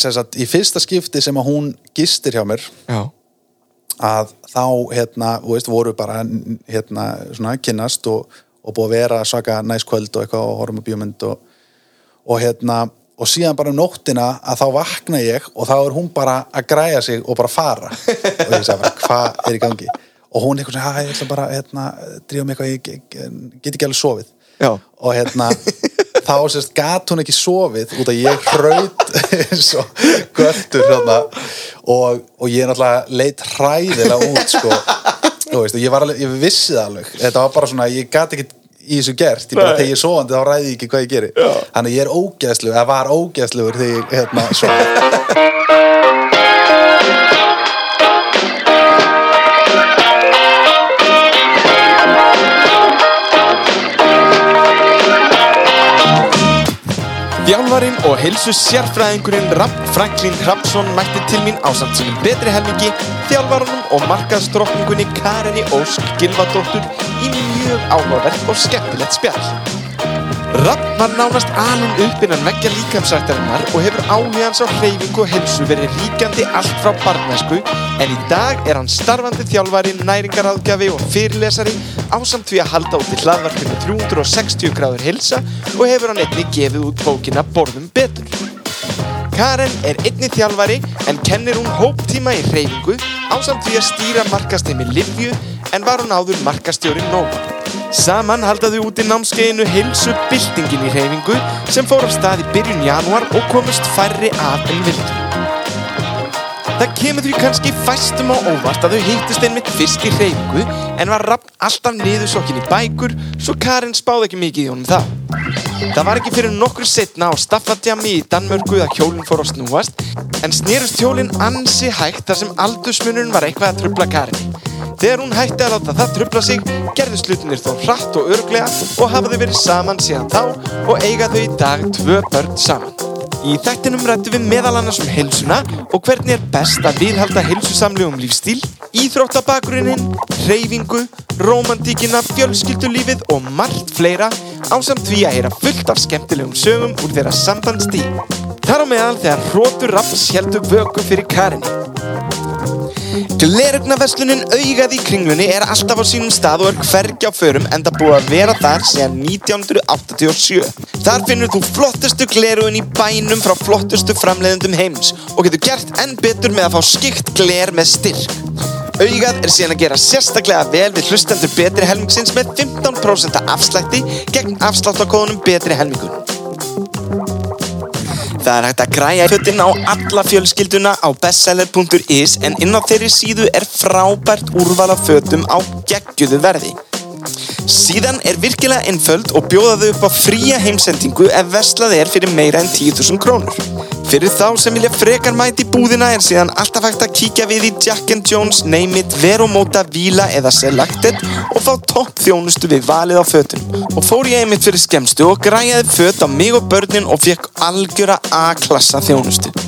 sagt, í fyrsta skipti sem að hún gistir hjá mér Já, að þá, hérna, veist, voru bara hérna, svona, kynnast og, og búið að vera svaka næskvöld og eitthvað og horfum að bíómynd og, og hérna, og síðan bara um nóttina að þá vakna ég og þá er hún bara að græja sig og bara fara. Og ég sagði bara, hvað er í gangi? Og hún eitthvað sem, hæ, ég ætla bara hérna, drífa mig eitthvað, ég get ekki alveg sofið. Já. og hérna þá sérst gat hún ekki sofið út að ég hraut eins og göttur hérna. Og, og ég náttúrulega leitt hræðilega út sko. Og ég, alveg, ég vissi það alveg. Þetta var bara svona, ég gat ekki í þessu gert. Ég bara þegar ég er sofandi þá ræði ég ekki hvað ég geri. Já. þannig ég er ógeðslu, eða var ógeðslugur þegar ég hérna svo og heilsu sérfræðingurinn Rapp Franklin Hrapsson mætti til mín á samt sínum betri helmingi, þjálfarunum og markaðsdrottningunni Karinni Ósk Gilvadóttur í mjög áhugavert og skemmtilegt spjall. Rapp var nánast alin upp innan veggja líkamsrættarinnar og hefur áhugans á hreyfingu og heilsu verið ríkjandi allt frá barnesku en í dag er hann starfandi þjálfari, næringaráðgjafi og fyrirlesari ásamt því að halda út í hlaðvarpinu 360 gráður heilsa og hefur hann einnig gefið út bókina Borðum betur. Karen er einnig þjálfari en kennir hún hóptíma í hreyfingu ásamt því að stýra markasteymi Livju en var hún áður markastjóri Nova. Saman haldaðu út í námskeiðinu heilsu byltingin í hreyfingu sem fór á stað í byrjun janúar og komust færri af en vildu. Það kemur því kannski fæstum á óvart að þau hittist einmitt fyrst í hreyfingu en var Rapp alltaf niðursokkin í bækur svo Karen spáði ekki mikið í honum þá. Það var ekki fyrir nokkur setna á Staffadjami í Danmörku að hjólinn fór að snúast en snerust hjólinn ansi hægt þar sem aldursmunurinn var eitthvað að trubla Karinni. Þegar hún hætti að láta það trubla sig gerðu slutinir þó hratt og örglega og hafa þau verið saman síðan þá og eiga þau í dag tvö börn saman. Í þættinum rættum við meðal annars um heilsuna og hvernig er best að viðhalda heilsusamlegum lífstíl, íþróttabakgrunnin, hreyfingu, romantíkina, fjölskyldulífið og margt fleira ásamt því að heyra fullt af skemmtilegum sögum úr þeirra sambandstíð. Þar á meðal þegar hrótur Rapps heldur vöku fyrir Karinni. Glerugnaverslunin augað í kringlunni er alltaf á sínum stað og er hvergi á förum en það búið að vera þar síðan 1987. Þar finnur þú flottustu glerugun í bænum frá flottustu framleiðendum heims og getur gert enn betur með að fá skikt gler með styrk. Augað er síðan að gera sérstaklega vel við hlustendur betri helmingsins með 15% afslætti gegn afsláttakóðunum betri helmingun. Það er hægt að græja fötin á alla fjölskylduna á bestseller.is en inn á þeirri síðu er frábært úrval af fötum á geggjuðu verði. Síðan er virkilega einföld og bjóðaðu upp á fría heimsendingu ef verslað er fyrir meira en 10.000 krónur. Fyrir þá sem vilja frekar mæti búðina er síðan alltaf hægt að kíkja við í Jack Jones, Name It, Veromóta, Vila eða Selected og fá topp þjónustu við valið á fötum. Og fór ég einmitt fyrir skemmstu og græjaði föt á mig og börnin og fekk algjöra A-klassa þjónustu.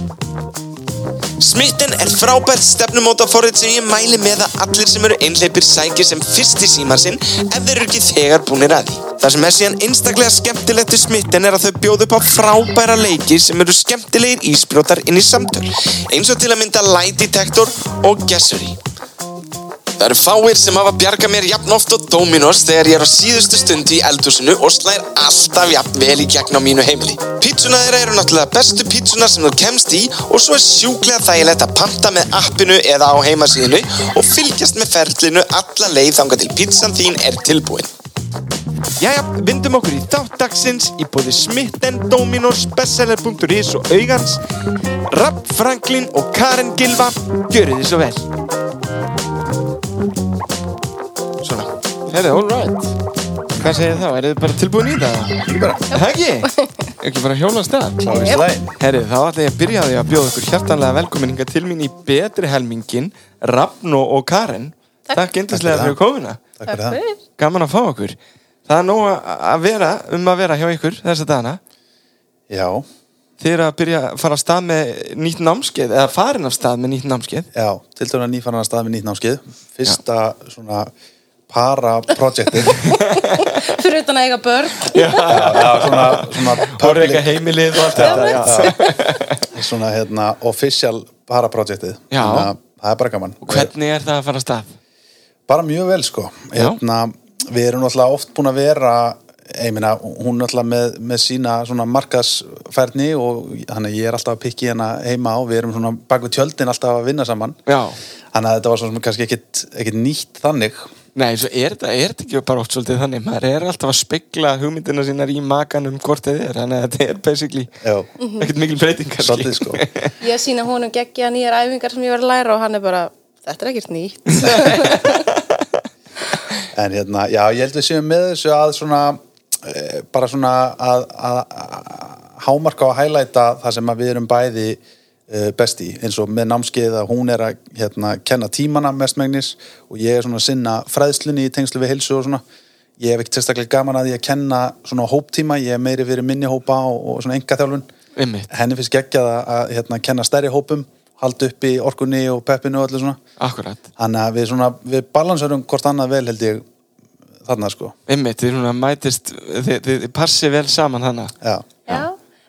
Smitten er frábært stefnumótaforrið sem ég mæli með að allir sem eru einleipir sækir sem fyrst í síman sinn ef þeir eru ekki þegar búinir að því. Það sem er síðan einstaklega skemmtilegt við smitten er að þau bjóðu upp á frábæra leikir sem eru skemmtilegir ísbrjótar inn í samtöl, eins og til að mynda Lie Detector og Guessery. Það eru fáir sem hafa bjargað mér jafn oft á Dominos þegar ég er á síðustu stundu í eldhúsinu og slæðir alltaf jafn vel í gegn á mínu heimili. Pítsuna þeirra eru náttúrulega bestu pítsuna sem þú kemst í og svo er sjúklega þægilegt að panta með appinu eða á heimasíðinu og fylgjast með ferlinu alla leið þangað til pítsan þín er tilbúin. Jæja, vindum okkur í þátt dagsins í bóði Smitten, Dominos, bestseller.is og Augans Rapp Franklin og Karen Gilva Gjöru þið svo vel herri, all right. Hvað segir þá? Er þið bara tilbúin í það? Ekki bara, Ekki? Ekki bara hjóla stað? kláður í slæðin Herri, þá ætla ég að byrja því að bjóða ykkur hjartanlega velkomin hingað til mín í betri helmingin Rafn og Karen. Takk. Takk fyrir fyrir komuna. Takk fyrir það. Gaman að fá okkur. Það er nóg að vera, um að vera hjá ykkur þessa dagana. Já, Þið eru að byrja að fara að stað með nýtt námskeið eða farin af stað með nýtt námskeið. Já, para-projektið fyrir utan að eiga börn. Já, já, svona, svona og reyka heimilið og allt þetta? Svona hérna official para-projektið það er bara gaman. Hvernig er það að fara að stað? bara mjög vel sko. Hérna, við erum náttúrulega oft búin að vera meina, hún er náttúrulega með, með sína svona markasfærni og þannig að ég er alltaf að pikki hérna heima og við erum svona bak við tjöldin alltaf að vinna saman. Já, þannig að þetta var svona kannski ekkit, ekkit nýtt þannig nei, svo er þetta er þetta ekki bara oft svolítið þannig? Maður er alltaf að spegla hugmyndina sínar í makanum hvort þið er, þannig að þetta er basically Já, ekkert mikil breyting kannski. svolítið sko. Ég sína honum geggja nýjar æfingar sem ég var að læra og hann er bara, þetta er ekkert nýtt. En hérna, já, ég held við séum með þessu að svona, e, bara svona að, að, að hámarka og hælæta það sem að við erum bæði e, best í, eins og með námskeið að hún er að hérna, kenna tímana mestmegnis og ég er svona að sinna fræðslunni í tengslu við heilsu og svona. Ég hef ekkert sérstaklega gaman að því að kenna svona hóptíma, ég er meiri fyrir minni hópa og, og svona enga þjálfun Einmitt. henni finnst geggjað að, að hérna, kenna stærri hópum halda upp í orkunni og peppinu og allir svona. Akkurat, Þannig að við, svona, við balansurum hvort annað vel held ég þarna sko. einmitt, þið mætist þið, þið, þið passi vel saman þannig Já, Já,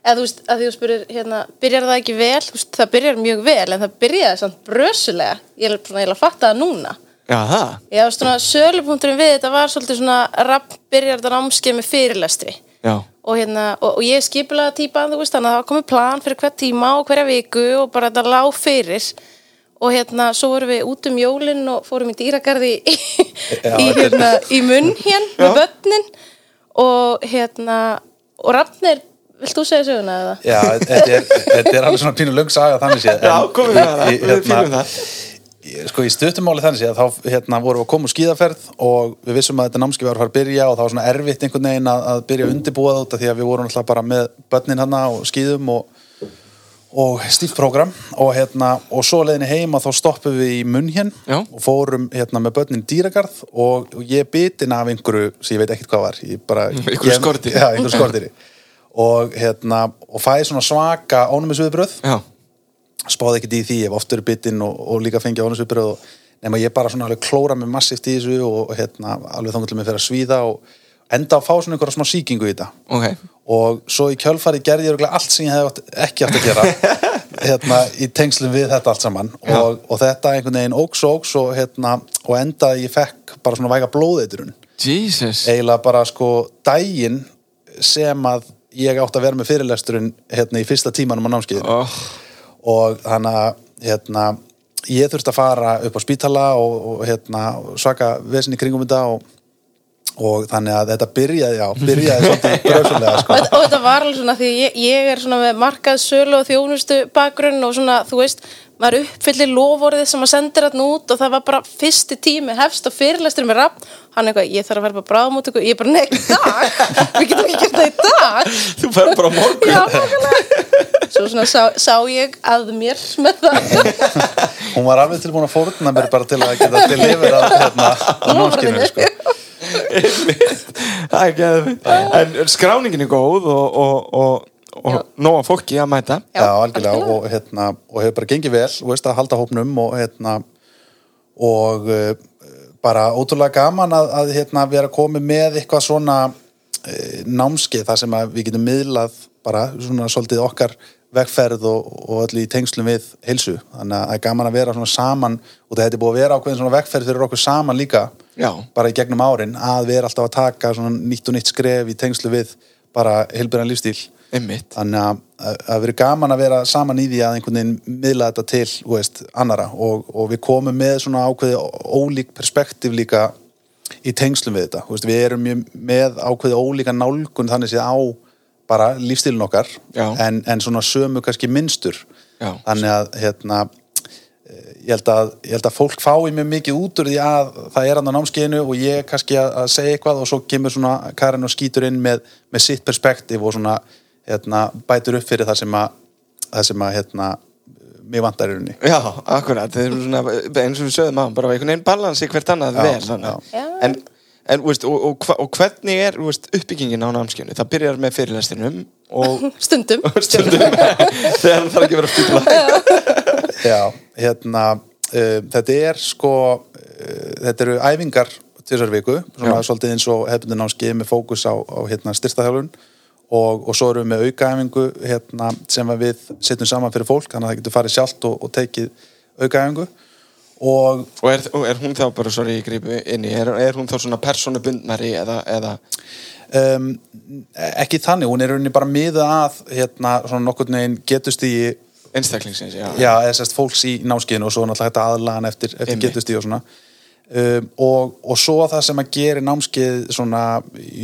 eða þú veist, að því þú spyrir hérna, byrjar það ekki vel, þú veist, það byrjar mjög vel en það byrjaði samt brösulega. Ég er svona, ég er að fatta það núna. Já, það, Já, svona, sölupunkturinn við þetta var svolítið svona rapp byrjar þetta námskeið með fyrirlestri. Já, og, hérna, og, og ég skipulega típan, þú veist, þannig að það komið plan fyrir hvert tíma og hverja viku og bara þetta lág fyrir. Og hérna, svo vorum við út um jólin og fórum í dýragarði í, í, hérna, í munn hér með börnin. Og hérna og Rafnir, vilt þú segja söguna eða? Já þetta, er, þetta er alveg svona pínu löng saga þannig séð já, komum við að það við fýlum það í- Sko í stuttumáli þannig séð þá hérna, vorum við að koma úr skíðaferð og við vissum að þetta námski var að fara að byrja og það var svona erfitt einhvern veginn að, að byrja að undirbúa það af því að við vorum alltaf bara með börnin hann og skíðum og og stíft prógram og, hérna, og svo leiðinni heima þá stoppum við í munn hér og fórum hérna, með börnin dýragarð og, og ég bitin af einhverju sem ég veit ekkert hvað var bara, Einhverju skordýri. já, einhverju skordýri og, hérna, og fæði svona svaka ánæmisviðbröð já, spáði ekkert í því, ég hef oft verið bitinn og, og líka fengið ánæmisviðbröð og nema ég bara svona alveg klóra mig massíft í þessu og hérna, alveg þá til mig fyrir að svíða og enda að fá svona einhverja smá sýkingu í þetta. Ok. Og svo í kjölfari gerði ég allt sem ég hef ekki átt að gera hérna, í tengslum við þetta allt saman. Og, og þetta einhvern veginn óks og óks og, hérna, og endaði ég fekk bara svona væga blóðeitrun. Jesus, eiginlega bara sko daginn sem að ég átt að vera með fyrirlesturinn hérna, í fyrsta tímanum á námskeiðinu oh, og þannig að hérna, ég þurfti að fara upp á spítala og, og hérna, svaka vesin í kringum þetta og, og þannig að þetta byrjaði, já, byrjaði svolítið bröðsumlega sko. og þetta var alveg svona því ég, ég er svona með markað sölu og þjónustu bakgrunn og svona þú veist maður uppfyllir lofórið sem maður sendir hann út og það var bara fyrsti tími hefst og fyrirlestur með rapp hann eitthvað, ég þarf að vera bara bráðmót ég er bara neitt í dag. Við getum ekki gert það í dag. Þú fer bara morgun. Já, svo svona sá, sá ég að mér með það. Hún var alveg tilbúin að fórna mér bara til að geta delivera hérna, á námskinu sko. það er ekki að en skráningin er góð og, og, og, og nóga fólki að mæta? Já, Já, algjörlega. og, hérna, og hefur bara gengið vel þú veist, að halda hópnum og, hérna, og uh, bara ótrúlega gaman að, að hérna, vera komið með eitthvað svona uh, námskeið þar sem við getum miðlað bara svona svolítið okkar vegferð og, og öll í tengslum við heilsu, þannig að það er gaman að vera svona saman og þetta er búið að vera ákveðin svona vegferð fyrir okkur saman líka Já. bara í gegnum árin að erum alltaf að taka svona nýtt og nýtt skref í tengslu við bara heilbæran lífstíl einmitt, þannig að að það verið gaman að vera saman í því að einhvern veginn miðla þetta til veist, annara og, og við komum með svona ákveði ólík perspektíf líka í tengslum við þetta. Veist, við erum með ákveði ólíka nálgun þannig séð á bara lífstílun okkar en, en svona sömu kannski minnstur Já. þannig að hérna eh, ég held, að, ég held að fólk fái mjög mikið út úr því að það er hann á námskeiðinu og ég kannski að, að segja eitthvað og svo kemur svona Karin og skýtur inn með, með sitt perspektíf og svona hérna, bætur upp fyrir það sem að, það sem að hérna, mig vantar í rauninni. Já, akkurat. Svona, eins og við sögðum á bara einhvern veginn balansi hvert annað Já, vel já. en, en veist, og, og, og hvernig er veist, uppbyggingin á námskjönu það byrjar með fyrirlestinum og stundum. Stundum. Þegar það þarf ekki að vera stípla Já, hérna uh, þetta er sko uh, þetta eru æfingar tvisar viku, svona Já. svolítið eins og hefbundin námskeið með fókus á, á hérna, styrtaþjálfun og, og svo erum við með aukaæfingu hérna, sem við setjum saman fyrir fólk þannig að það getur farið sjálft og, og tekið aukaæfingu. Og Og er, er hún þá bara, sorry, ég grípi inn í, er, er hún þá svona persónubundnari eða, eða? Um, ekki þannig, hún er rauninni bara miða að hérna, svona nokkurn veginn getust í einstaklingsins, já. já, eða sérst fólks í námskeiðinu og svo náttúrulega að aðlagan eftir, eftir getust í og svona um, og, og svo það sem að gera námskeið svona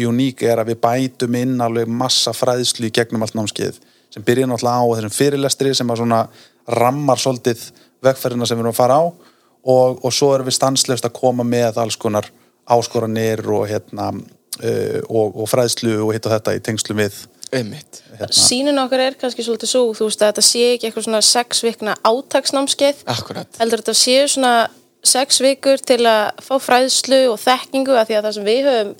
uník er að við bætum inn alveg massa fræðslu í gegnum allt námskeið sem byrja náttúrulega á þessum fyrirlestri sem að svona rammar svolítið vegferðina sem við erum að fara á og, og svo erum við stanslöst að koma með alls konar áskoranir og hérna uh, og, og fræðslu og hitt og þetta í tengslum við Einmitt. Sýnin okkar er kannski svolítið svo, þú veist að þetta sé ekki eitthvað svona sex vikna átaksnámskeið Akkurat. heldur þetta séu svona sex vikur til að fá fræðslu og þekkingu að því að það sem við höfum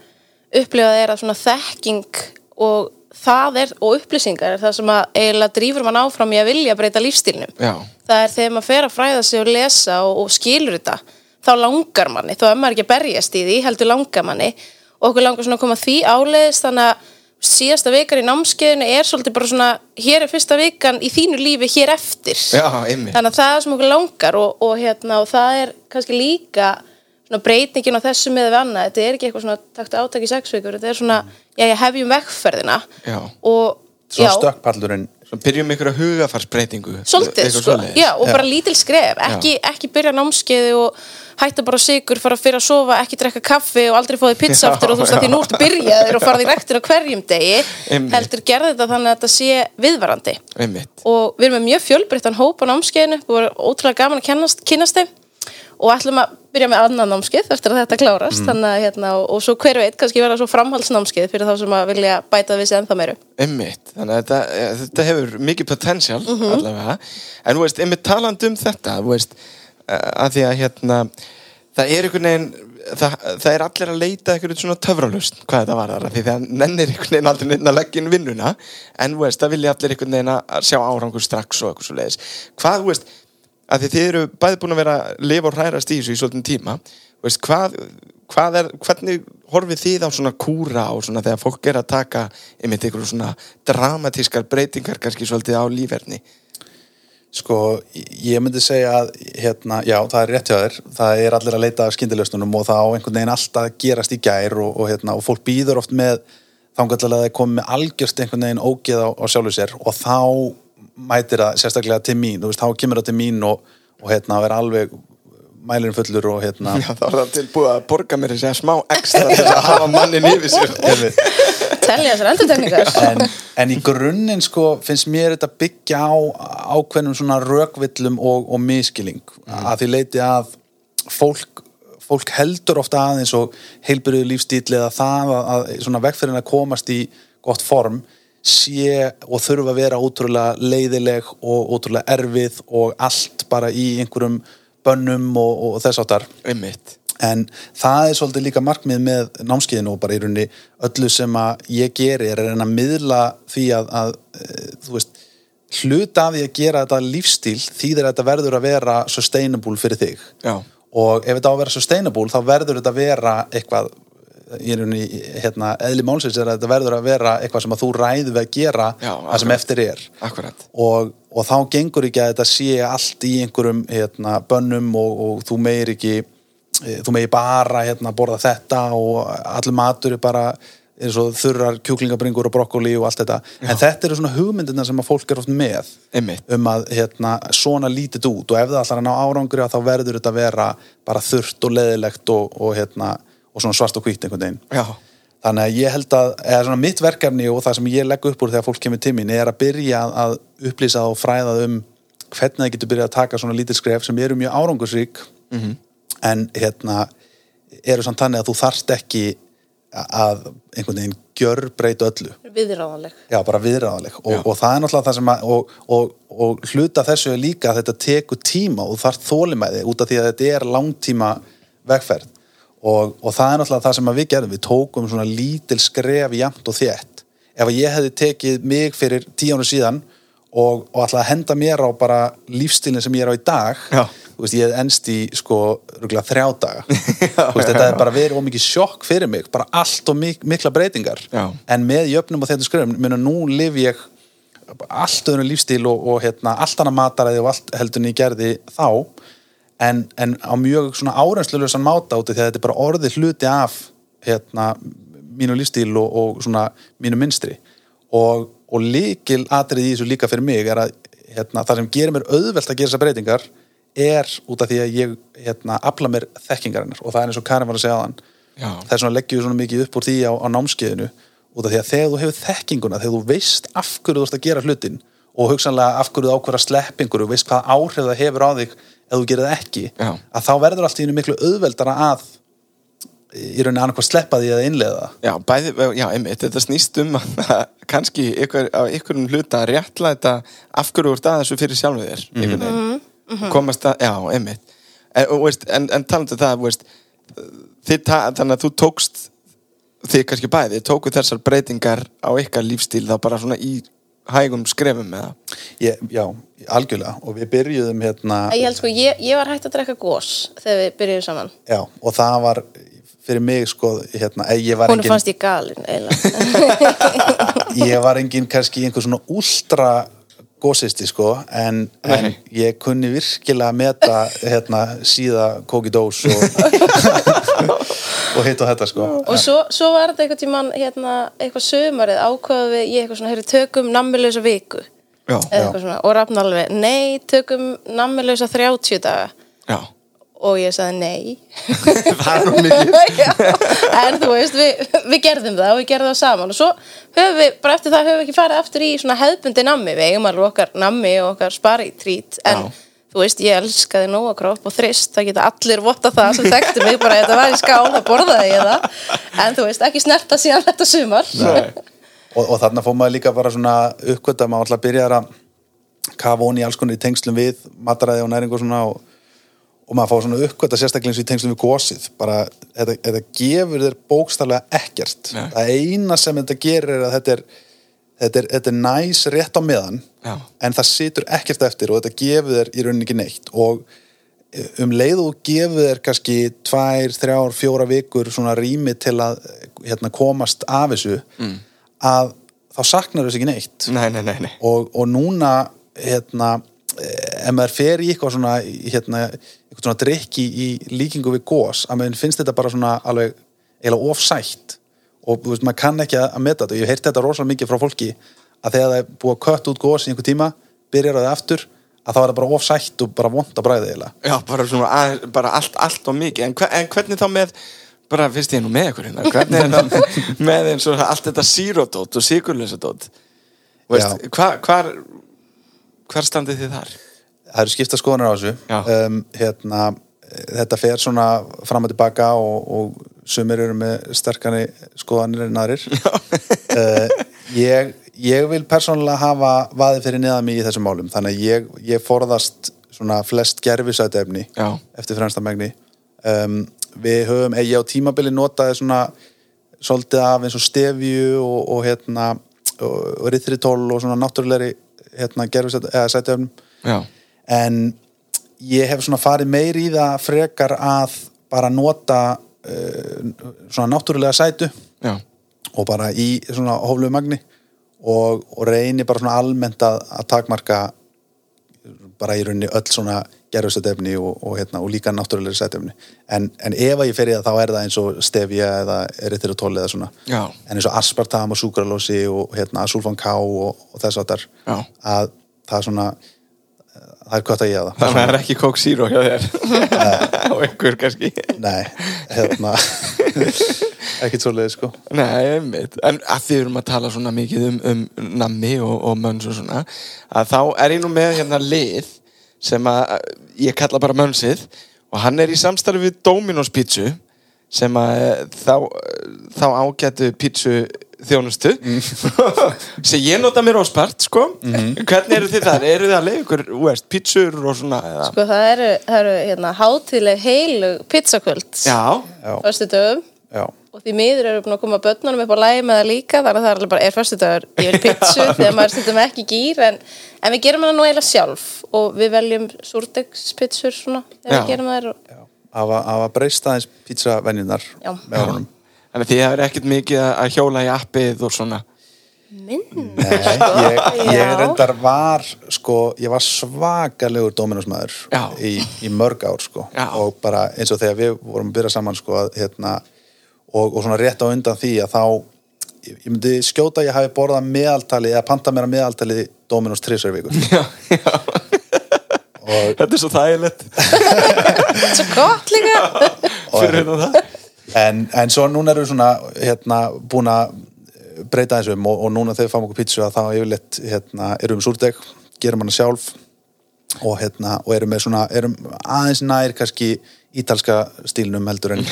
upplifað er að svona þekking og það er, og upplýsingar er það sem að eiginlega drýfur mann áfram í að vilja breyta lífstílnum. Já. Það er þegar maður fer að fræða sig og lesa og, og skilur þetta, þá langar manni, þá er maður ekki að berjast í því, heldur langar manni og okkur langar svona að koma því áleiðis þannig að síðasta vikar í námskeiðinu er svolítið bara svona, hér er fyrsta vikan í þínu lífi hér eftir. Já, þannig að það er sem okkur langar og, og, hérna, og það er kannski líka svona breytingin á þessu með við annað. Þetta er ekki eitthvað svona taktu átak í sex vikur þetta er svona, já ég hefjum vegferðina. Já. og svona já, stökkpallurinn Svo byrjum ykkur að hugafarsbreytingu. svolítið sko, já, og bara lítil skref. Ekki, ekki byrja námskeiði og hætta bara sigur, fara fyrir að sofa, ekki drekka kaffi og aldrei fóði pizza Já, aftur og þú veist að því nú ertu byrjaður og faraði í rektin á hverjum degi. Einmitt. heldur gerði þetta þannig að þetta sé viðvarandi. Einmitt. og við erum með mjög fjölbreyttan hóp á námskeiðinu, við vorum ótrúlega gaman að kynast þeim og ætlum að byrja með annan námskeið eftir að þetta klárast. Mm. þannig hérna, og, og svo hver veit kannski verða svo framhaldsnámskeið fyrir þá sem að vilja bæta við sig ennþá meiru. Einmitt, þannig að þetta, eh, þetta hefur mikið potential allavega, en þú veist, einmitt talandi um þetta, þú veist eh, að því að hérna það er einhvern veginn, það, það er allir að leita einhvern svona töfralust, hvað þetta var þar því það nennir einhvern veginn aldrei neinn að leggja inn vinnuna, en þú veist, það vilja allir einhvern veginn að sjá árangur strax og eitthvað svo leiðis, hvað, þú veist að því þið eru bæði búin að vera að lifa og hrærast í þessu í svolítinn tíma. Veist, hvað, hvað er, hvernig horfið þið á svona kúra og svona þegar fólk er að taka einmitt einhverjum svona dramatískar breytingar kannski svolítið á líferni? Sko, ég myndi segja að hérna, já, það er rétt hjá þér. Það er allir að leita að skyndilausnunum og það á einhvern veginn alltaf gerast í gær og, og, hérna, og fólk býður oft með þangalega að það með algjörst einhvern veginn ógeð á, á sjálfu sér. Og þá mætir það sérstaklega til mín, þú veist, þá kemur það til mín og, og hérna, vera alveg mælirinn fullur og hérna Já, þá er það tilbúið að borga mér þessi smá ekstra til að hafa mannin yfir sér. Telja þessar endurtegningar en, en í grunninn sko finnst mér þetta byggja á ákveðnum svona rökvillum og, og miskiling að því leiti að fólk, fólk heldur ofta aðeins og heilbyrjuðu lífstíl eða það að, að svona vegferðin að komast í gott form sé og þurfa að vera ótrúlega leiðileg og ótrúlega erfið og allt bara í einhverjum bönnum og, og þess áttar einmitt, en það er svolítið líka markmið með námskeiðinu og bara í rauninni öllu sem að ég geri er að miðla því að, að e, þú veist, hluta af því að gera þetta lífstíl þýðir að þetta verður að vera sustainable fyrir þig. Já, og ef þetta á að vera sustainable þá verður þetta að vera eitthvað í rauninni, hérna, eðli málsins er að þetta verður að vera eitthvað sem að þú ræður við að gera Já, það sem eftir er. Og, og þá gengur ekki að þetta sé allt í einhverjum hérna, bönnum og, og þú meir ekki e, þú meir bara hérna, borða þetta og allur matur er bara eins og þurrar kjúklingabringur og brokkoli og allt þetta. En þetta eru svona hugmyndirna sem að fólk er oft með Einmitt. um að hérna, svona lítið út. Og ef það ætlar að ná árangri þá verður þetta að vera bara þurrt og leðilegt og, og, hérna, og svona svart og hvítt einhvern veginn. Já, Þannig að ég held að, eða svona mitt verkefni og það sem ég legg upp úr þegar fólk kemur til mín er að byrja að upplýsa og fræða um hvernig það getur byrjað að taka svona lítil skref sem eru mjög árangursrík -hmm. en hérna eru samt þannig að þú þarft ekki að einhvern veginn gjör breyta öllu. Viðráðanleg. Já, bara viðræðaleg og, og það er náttúrulega það sem að og, og, og hluta þessu er líka að þetta tekur tíma og þarf þólimæði út af því að þetta er langtíma vegferð og, og það er náttúrulega það sem við gerðum. Við tókum svona lítil skref jafnt og þétt. Ef ég hefði tekið mig fyrir ára síðan og, og að henda mér á bara lífstílinn sem ég er á í dag Já. veist, ég hef enst í sko rúglega þrjá daga. Veist, þetta er bara verið ómikið sjokk fyrir mig bara allt og mik mikla breytingar. Já. en með jöfnum og þetta skröfum minna nú lif ég allt öðrum lífstíl og, og hérna, allt annað mataræði og allt heldur en ég gerði þá en, en á mjög svona árenslulegusan máta út af því að þetta er bara orðið hluti af hérna, mínu lífstíl og, og svona mínu minstri og, og líkil atrið í þessu líka fyrir mig er að hérna, það sem gerir mér auðvelt að gera þessar breytingar er út af því að ég hérna, afla mér þekkingarinnar. Og það er eins og Karin var að segja aðan það er svona leggjum við svona mikið upp úr því á, á námskeiðinu út af því að þegar þú hefur þekkinguna þegar þú veist af hverju þú ert að gera hlutin og hugsanlega af hverju þú ákveður að sleppingur og veist hvað áhrif það hefur á þig ef þú gerir það ekki Já. að þá verður allt í hennu miklu auðveldara að í rauninni annarkvað sleppa því að innleiða það. Já, bæði, já, einmitt, þetta snýst um að kannski ykkur, á ykkurum hluta að réttla þetta af hverju úr að þessu fyrir sjálfu þér einhvern veginn, komast að, já, einmitt. En, og, veist, en, en talandi um það, veist þið, þannig að þú tókst þið kannski bæði, tóku þessar breytingar á ykkar lífstíl þá bara svona í hægum skrefum með það? Ég, Já, algjörlega. Og við byrjuðum hérna Ég held sko, ég, ég var hægt að drekka gós þegar við byrjuðum saman. Já, og það var fyrir mig sko hérna, eh, ég var Hún engin, fannst ég galin eiginlega. Ég var engin kannski einhver svona úlstra gósisti sko en, en ég kunni virkilega meta hérna síða kóki dós og, og hitt og þetta sko. Og svo, svo var þetta eitthvað tímann hérna, eitthvað sömarið ákvaðu við ég eitthvað svona, heyrðu, tökum nammilösa viku. Já, eitthvað svona, og rafna alveg, nei, tökum nammilösa 30 daga. Já, og ég sagði nei. Það nú mikið? En þú veist, við, við gerðum það og við gerðum það saman. Og svo höfum við, bara eftir það höfum við ekki farið aftur í svona hefðbundi nammi, við eigum alveg okkar nammi og okkar spari trít, en Já. þú veist, ég elskaði nóga kropp og þrist, það geta allir votta það sem þekktu mig, bara þetta var í skál, það borðaði ég það, en þú veist, ekki snerta síðan þetta sumar. og, og þarna fór maður líka bara svona uppgöta, maður alltaf byrjar að kafa onni í alls konar í tengslum við mataræði og næringu og svona og, og maður fór svona uppgöta sérstaklega eins og í tengslum við gósið bara, þetta, þetta gefur þér bókstarlega ekkert Nei. það eina sem þetta gerir er að þetta er þetta er, þetta er næs rétt á meðan Já. en það situr ekkert eftir og þetta gefur þér í rauninni ekki neitt og eh, um leið og gefur þér kannski tvær, þrjár, fjóra vikur svona rými til að hérna, komast af þessu mm. að þá saknar þessu ekki neitt Nei, nei, og, og núna hérna ef maður fer í eitthvað svona hérna, eitthvað svona drikki í líkingu við gós, að maður finnst þetta bara svona alveg eiginlega ofsætt og þú veist, maður kann ekki að, meta þetta. Og ég heyrt þetta rosalega mikið frá fólki að þegar það er búið að kött út gós í einhver tíma byrjar það aftur, að þá það bara ofsætt og bara vond að bræða eiginlega. Já, bara svona, að, bara allt, allt og mikið. En, hver, en hvernig þá með bara fyrst ég nú með ykkur hérna? Hvernig er það með eins og allt þetta síródót og síkurlösadót hvar, hvar hvar standið þið þar? það eru skipta skoðanir á þessu. Um, hérna, eh, þetta fer svona fram og tilbaka og, og sumir eru með sterkani skoðanir en aðrir. Uh, ég, ég vil persónulega hafa vaðið fyrir neðan mig í þessum málum. Þannig að ég, ég forðast svona flest gerfisætefni Já. eftir fremsta megni. Um, við höfum, eða ég á tímabili notaði svona svolítið af eins og stefju og, og hérna og, og rithritól og svona náttúrulegri hérna gerfisætefnum Já, en ég hef svona farið meir í það frekar að bara nota uh, svona náttúrulega sætu já, og bara í svona hóflegu magni og, og reyni bara svona almennt að, að takmarka bara í rauninni öll svona gerfustefni og, og, hérna, og líka náttúrulega sætefni en, en ef að ég fer í það þá er það eins og stefja eða erythritol eða svona. Já. en eins og aspartam og súkralósi og hérna, sulfan K og, og þess að Já. að það er svona eh, það er að ég að það þannig að það er ekki Coke Zero hjá þér. Og ykkur kannski. Nei, hérna ekkert svoleiði sko. Nei, einmitt, en að þið erum að tala svona mikið um, um nammi og, og mönns og svona, að þá er ég nú með hérna lið sem að ég kalla bara mönnsið og hann er í samstarfi við Dominos pítsu sem að eh, þá, þá ágætu pítsu þjónustu sem ég nota mér óspart sko. Hvernig eru þið þar? Eru þið að leiða ykkur veist, pítsur og svona eða? Sko það eru, það eru hérna, hátileg heilu pizzakvöld. Föstu dögum já, og því miður eru búin að koma börnunum upp á lægi með það líka þannig að það er alveg bara er ég vil pizzu þegar maður stundum ekki gýr en, en við gerum það nú eiginlega sjálf og við veljum súrdegspizzur svona þegar Já. við gerum það Já, hafa, hafa breyst aðeins pizzavenjunar Já. með honum Þannig að þið hefur ekkert mikið að- að hjóla í appið og svona minn Nei, ég, ég reyndar var sko, ég var svakalegur dóminusmaður Já. í, í mörg ár sko Já. og bara eins og þegar við vorum að byrja saman sko að, hérna, og, og svona rétt á undan því að þá ég, myndi skjóta að ég hafi borðað meðaltali eða panta mér að meðaltali Dominus 3 viku. Já, já. Og, Þetta er svo þægilegt. Svo gott líka. Fyrir hérna það. En, en svo núna erum við svona hérna, búin að breyta þessum og, og núna þegar við fáum okkur pítsu að þá yfirleitt hérna, erum við súrdeg, gerum hana sjálf og, hérna, og erum með svona erum aðeins nær kannski ítalska stílnum heldur en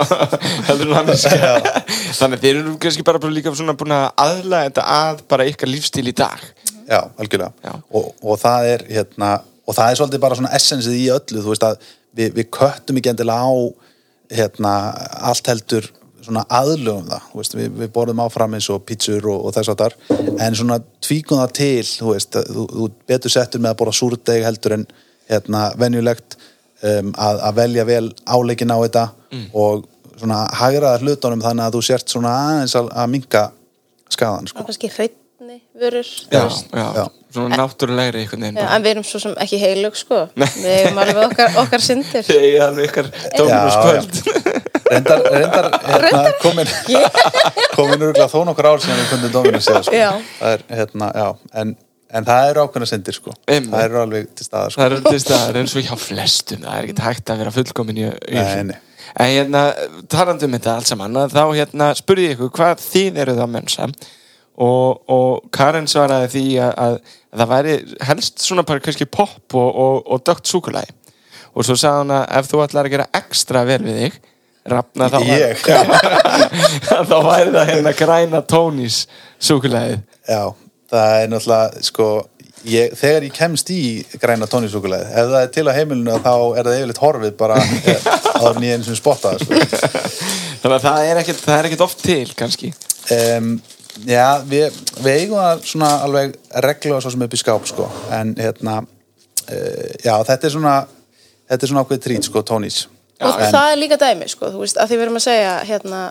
heldur en annars. Þannig að þeir eru kannski bara líka búin að aðla þetta að bara ykkar lífstíl í dag. Já, algjörlega. Og, og það er hérna og það er svolítið bara svona essensið í öllu þú veist að við, við köttum ekki endilega á hérna allt heldur svona aðlögum það veist, við, við borðum áfram eins og pítsur og, og þess að þar en svona tvíkum það til þú veist, þú, þú betur settur með að borða súrdeg heldur en hérna venjulegt um, að, að velja vel áleikin á þetta og svona hagraða hlutunum þannig að þú sért svona aðeins að, að minka skaðan sko. og kannski hreitni vörur já, já, Já. svona náttúrulegri en við erum svo sem ekki heilug sko. Við erum alveg okkar, okkar syndir. Þið eigið alveg ykkar Dominus kvöld reyndar, reyndar, hérna, komin komin örgulega þó nokkur ár síðan við fundum Dominus síðan, sko. Það er, hérna, já, en, en það eru ákveðna syndir, sko. Einmitt. það eru alveg til staðar, sko. Það er til staðar eins og hjá flestum. Það er ekkert hægt að vera fullkomin í. En hérna, talandi um þetta allt saman Þá hérna spurði ég ykkur hvað þið eru það mennsa og, og Karen svaraði því að, að, að það væri helst svona bara kannski pop og, og, og dögt súkulæði og svo sagði hann að ef þú ætlar að gera ekstra vel við þig rafna þá þá væri það hérna græna tónís súkulæðið já, það er náttúrulega, sko ég, þegar ég kemst í græna tónisúkulega ef það er til á heimilinu þá er það yfirleitt horfið bara en ég einu sem spotta þannig að það er ekkert, það er ekkert oft til kannski. Um, Já, við, við eigum það svona alveg reglulega svo sem upp í skáp sko. en hérna uh, já, þetta er svona þetta er svona ákveð trít, sko, tónís. Og en, það er líka dæmi sko, þú veist, að því við erum að segja hérna,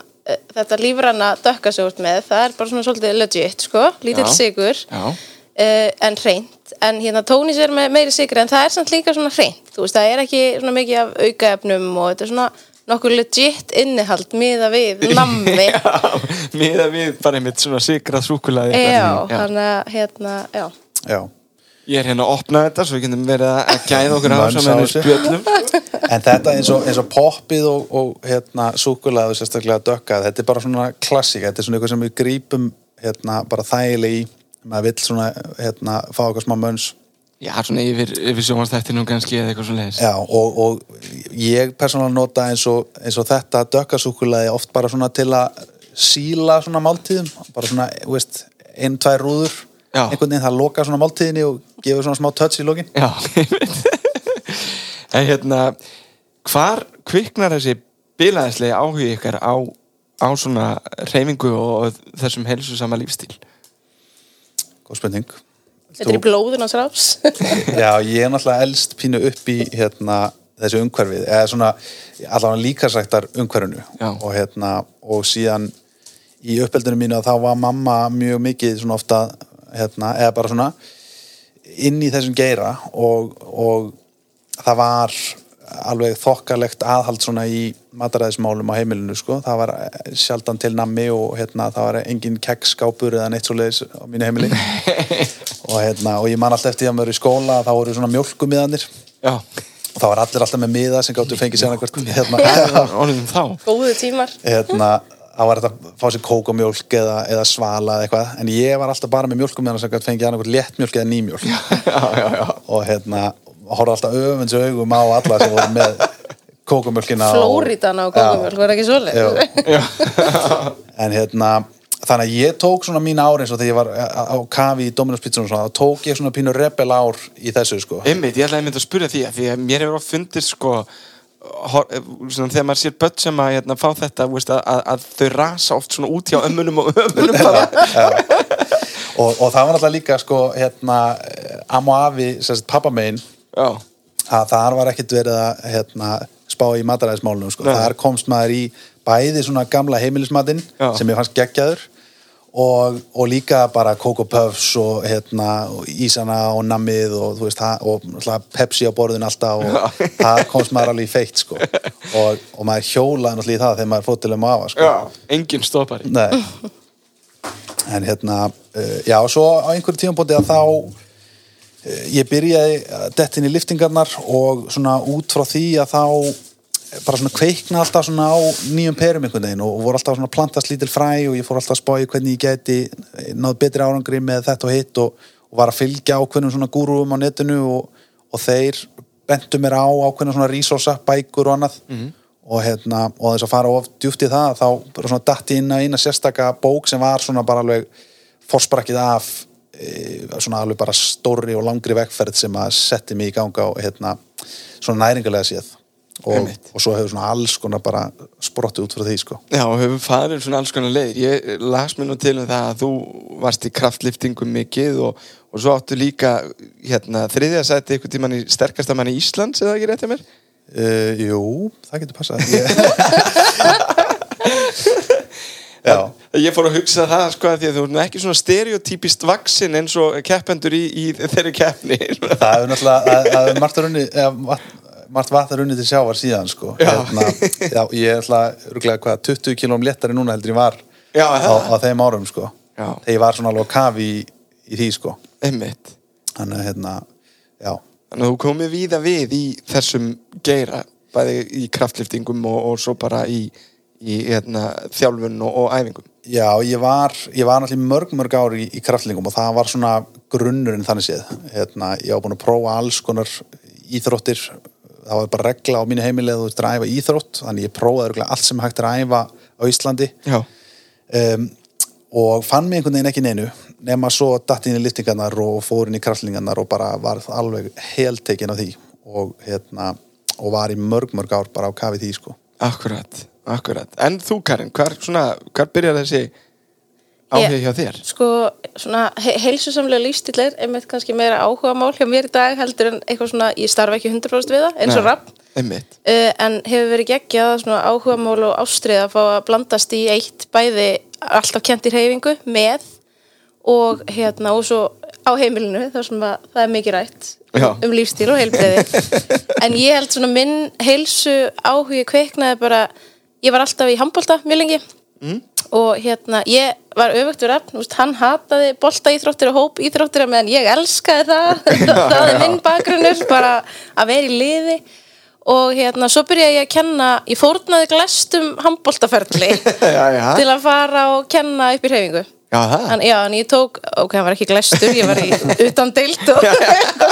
þetta lífranna dökka sig út með það er bara svona svolítið legit sko, lítill Já. sigur Já. uh, en hreint. En hérna tónis er með meiri sigur en það er samt líka svona hreint þú veist, það er ekki svona mikið af aukaefnum og þetta er svona nokkuð legit innihald miða við nammi. Miða við bara einmitt svona sigrað súkulæði já, þannig að hérna, já. Já, ég er hérna að opna þetta svo við getum verið að gæða okkur á henni þessu. spjöllum. En þetta eins og, eins og poppið og, og hérna súkulega og sérstaklega dökkað, þetta er bara svona klassík, þetta er svona eitthvað sem við grípum hérna bara þægileg í. Maður vill svona hérna fá okkar smá mönns já, svona yfir, yfir sjónvastættinu kannski eða eitthvað svona leiðis Já, og, og ég persónulega nota eins og, eins þetta dökkasúkulaði oft bara svona til að síla svona máltíðum, bara svona, veist, einn, tvær rúður, Já. einhvern veginn það loka svona máltíðinni og gefur svona smá touch í lokin. já, en hérna hvar kviknar þessi bilaðislega áhugi ykkar á, á svona reyfingu og þessum helsu sama lífstíl Góð spurning. þetta er í blóðun á sráps Já, ég er náttúrulega elst pínu upp í hérna, þessu umhverfið, eða svona allavega líkasræktar umhverfinu og hérna, og síðan í uppeldinu mínu að þá var mamma mjög mikið svona ofta hérna, eða bara svona inn í þessum geira og, og það var alveg þokkalegt aðhald svona í mataræðismálum á heimilinu sko. það var sjaldan til nammi og hérna, það var engin kekkskápur eða neitt svo leiðis á mínu heimili. Og, hérna, og ég man alltaf eftir því að maður er í skóla þá voru svona mjölkumiðanir já, og það var allir alltaf með miða sem gáttu fengið sér hvert hérna, þá. Góðu tímar. Hérna þá var þetta að fá sér kók og mjölk eða, eða svala eða eitthvað, en ég var alltaf bara með mjölkumiðana sem gæti fengið annað léttmjölk eða nýmjölk já, já, já og hérna horfði alltaf öfunds augum á alla sem voru með kókumjölkina Flóridan á kókumjölk, var ekki Jú. en hérna þannig að ég tók svona mín ár eins og þegar ég var á á kafi í Dominus Pizza og svona, þá tók ég svona pínu rebel ár í þessu sko. Einmitt, ég ætlaði einmitt að spyrja því að því að mér hefur oft fundist sko eh, svona, þegar maður sér börn sem að hérna, fá þetta veist, að, að, þau rasa oft svona út hjá ömmunum og ömmunum bara. og, og það var náttúrulega líka sko, hérna, am og afi sérst, pappa megin já, að þar var ekkit verið að hérna, spá í mataræðismálunum sko. Þar komst maður í bæði svona gamla heimilismatinn sem ég fannst geggjaður og, og líka bara Coco Puffs og, hérna, og ísana og nammið og, veist, og Pepsi á borðin alltaf og það komst maður alveg í feitt sko. og, og maður hjólaði náttúrulega í það þegar maður fótt til um afa sko. já, engin stoppari Nei En hérna, uh, já, svo á einhverju tímabóti að þá uh, ég byrjaði að detta inn í liftingarnar og svona út frá því að þá bara svona kveikna alltaf svona á nýjum perum einhvern veginn og voru alltaf svona plantast lítil fræ og ég fór alltaf að spáði hvernig ég geti náð betri árangri með þetta og hitt og, og var að fylgja ákveðnum svona gúrúum á netinu og, og þeir bentu mér á ákveðnum svona resursa, bækur og annað. Og hérna, og þess að fara of djúpt í það þá bara svona datt ég inn að eina sérstaka bók sem var svona bara alveg fórsprakkið af e, svona alveg bara stóri og langri vegferð sem að setti mig í ganga og hérna svona næringarlega séð og, og svo hefur svona alls konar bara sprottið út frá því sko Já, og hefur farið svona alls konar leiðir. Ég las mér nú til um það að þú varst í kraftliftingum mikið og, og svo áttu líka hérna, þriðja sæti einhvern tímann í sterkasta manni Íslands, eða ekki rétt hjá mér? Uh, jú, það getur passað. Já, Ég fór að hugsa það sko að því að þú nú ekki svona stereotypist vaksin eins og keppendur í, í þeirri keppni. það hefur náttúrulega það hefur margt runni eða, margt vatn runni til sjávar síðan sko. Já. Hérna, já, ég er alltaf rúglega hvað 20 kílóm léttari núna heldur ég var Já, á, á þeim árum sko. Þegar ég var svona alveg á kafi í, í því sko. Einmitt. þannig að hérna, já Þannig að þú komið víða við í þessum geira, bæði í kraftliftingum og, og svo bara í, í hérna, þjálfun og, og æfingum. Já, ég var, ég var náttúrulega mörg, mörg ár í, í kraftlingum og það var svona grunnurinn þannig séð. Hérna, ég var búin að prófa alls konar íþróttir. Það var bara regla á mínu heimilið þú veist að æfa íþrótt, þannig ég prófaði allt sem hægt er að æfa á Íslandi um, og fann mig einhvern veginn ekki neinu nema svo datt inn í liftingarnar og fór inn í kraftlingarnar og bara var alveg heltekin af því og, hérna, og var í mörg, mörg ár bara á kafi því sko. Akkurat, akkurat. En þú Karin, hvar, svona, hvar byrjar þessi áhuga hjá þér? Sko, svona he heilsusamlega lífstíl er einmitt kannski meira áhuga mál hjá mér í dag heldur en eitthvað svona, ég starfa ekki 100% við það, eins og rapp uh, en hefur verið geggjað svona áhuga mál og ástrið að fá að blandast í eitt bæði alltaf kent í reyfingu með og hérna og svo á heimilinu þar sem að það er mikið rætt Já. um lífstíl og heilbreyði en ég held svona minn heilsu áhugi kveiknaði bara ég var alltaf í handbolta mjög lengi mm. Og hérna ég var öfugt við rafn, úst, hann hataði bolta íþróttir og hóp íþróttir meðan ég elskaði það. Það er minn bakgrunnur bara að vera í liði. Og hérna svo byrjaði ég að kenna ég fórnaði glæstum handboltaferli til að fara og kenna upp í það. en, já, en ég tók, ok, hann var ekki glæstur ég var í utan deilt og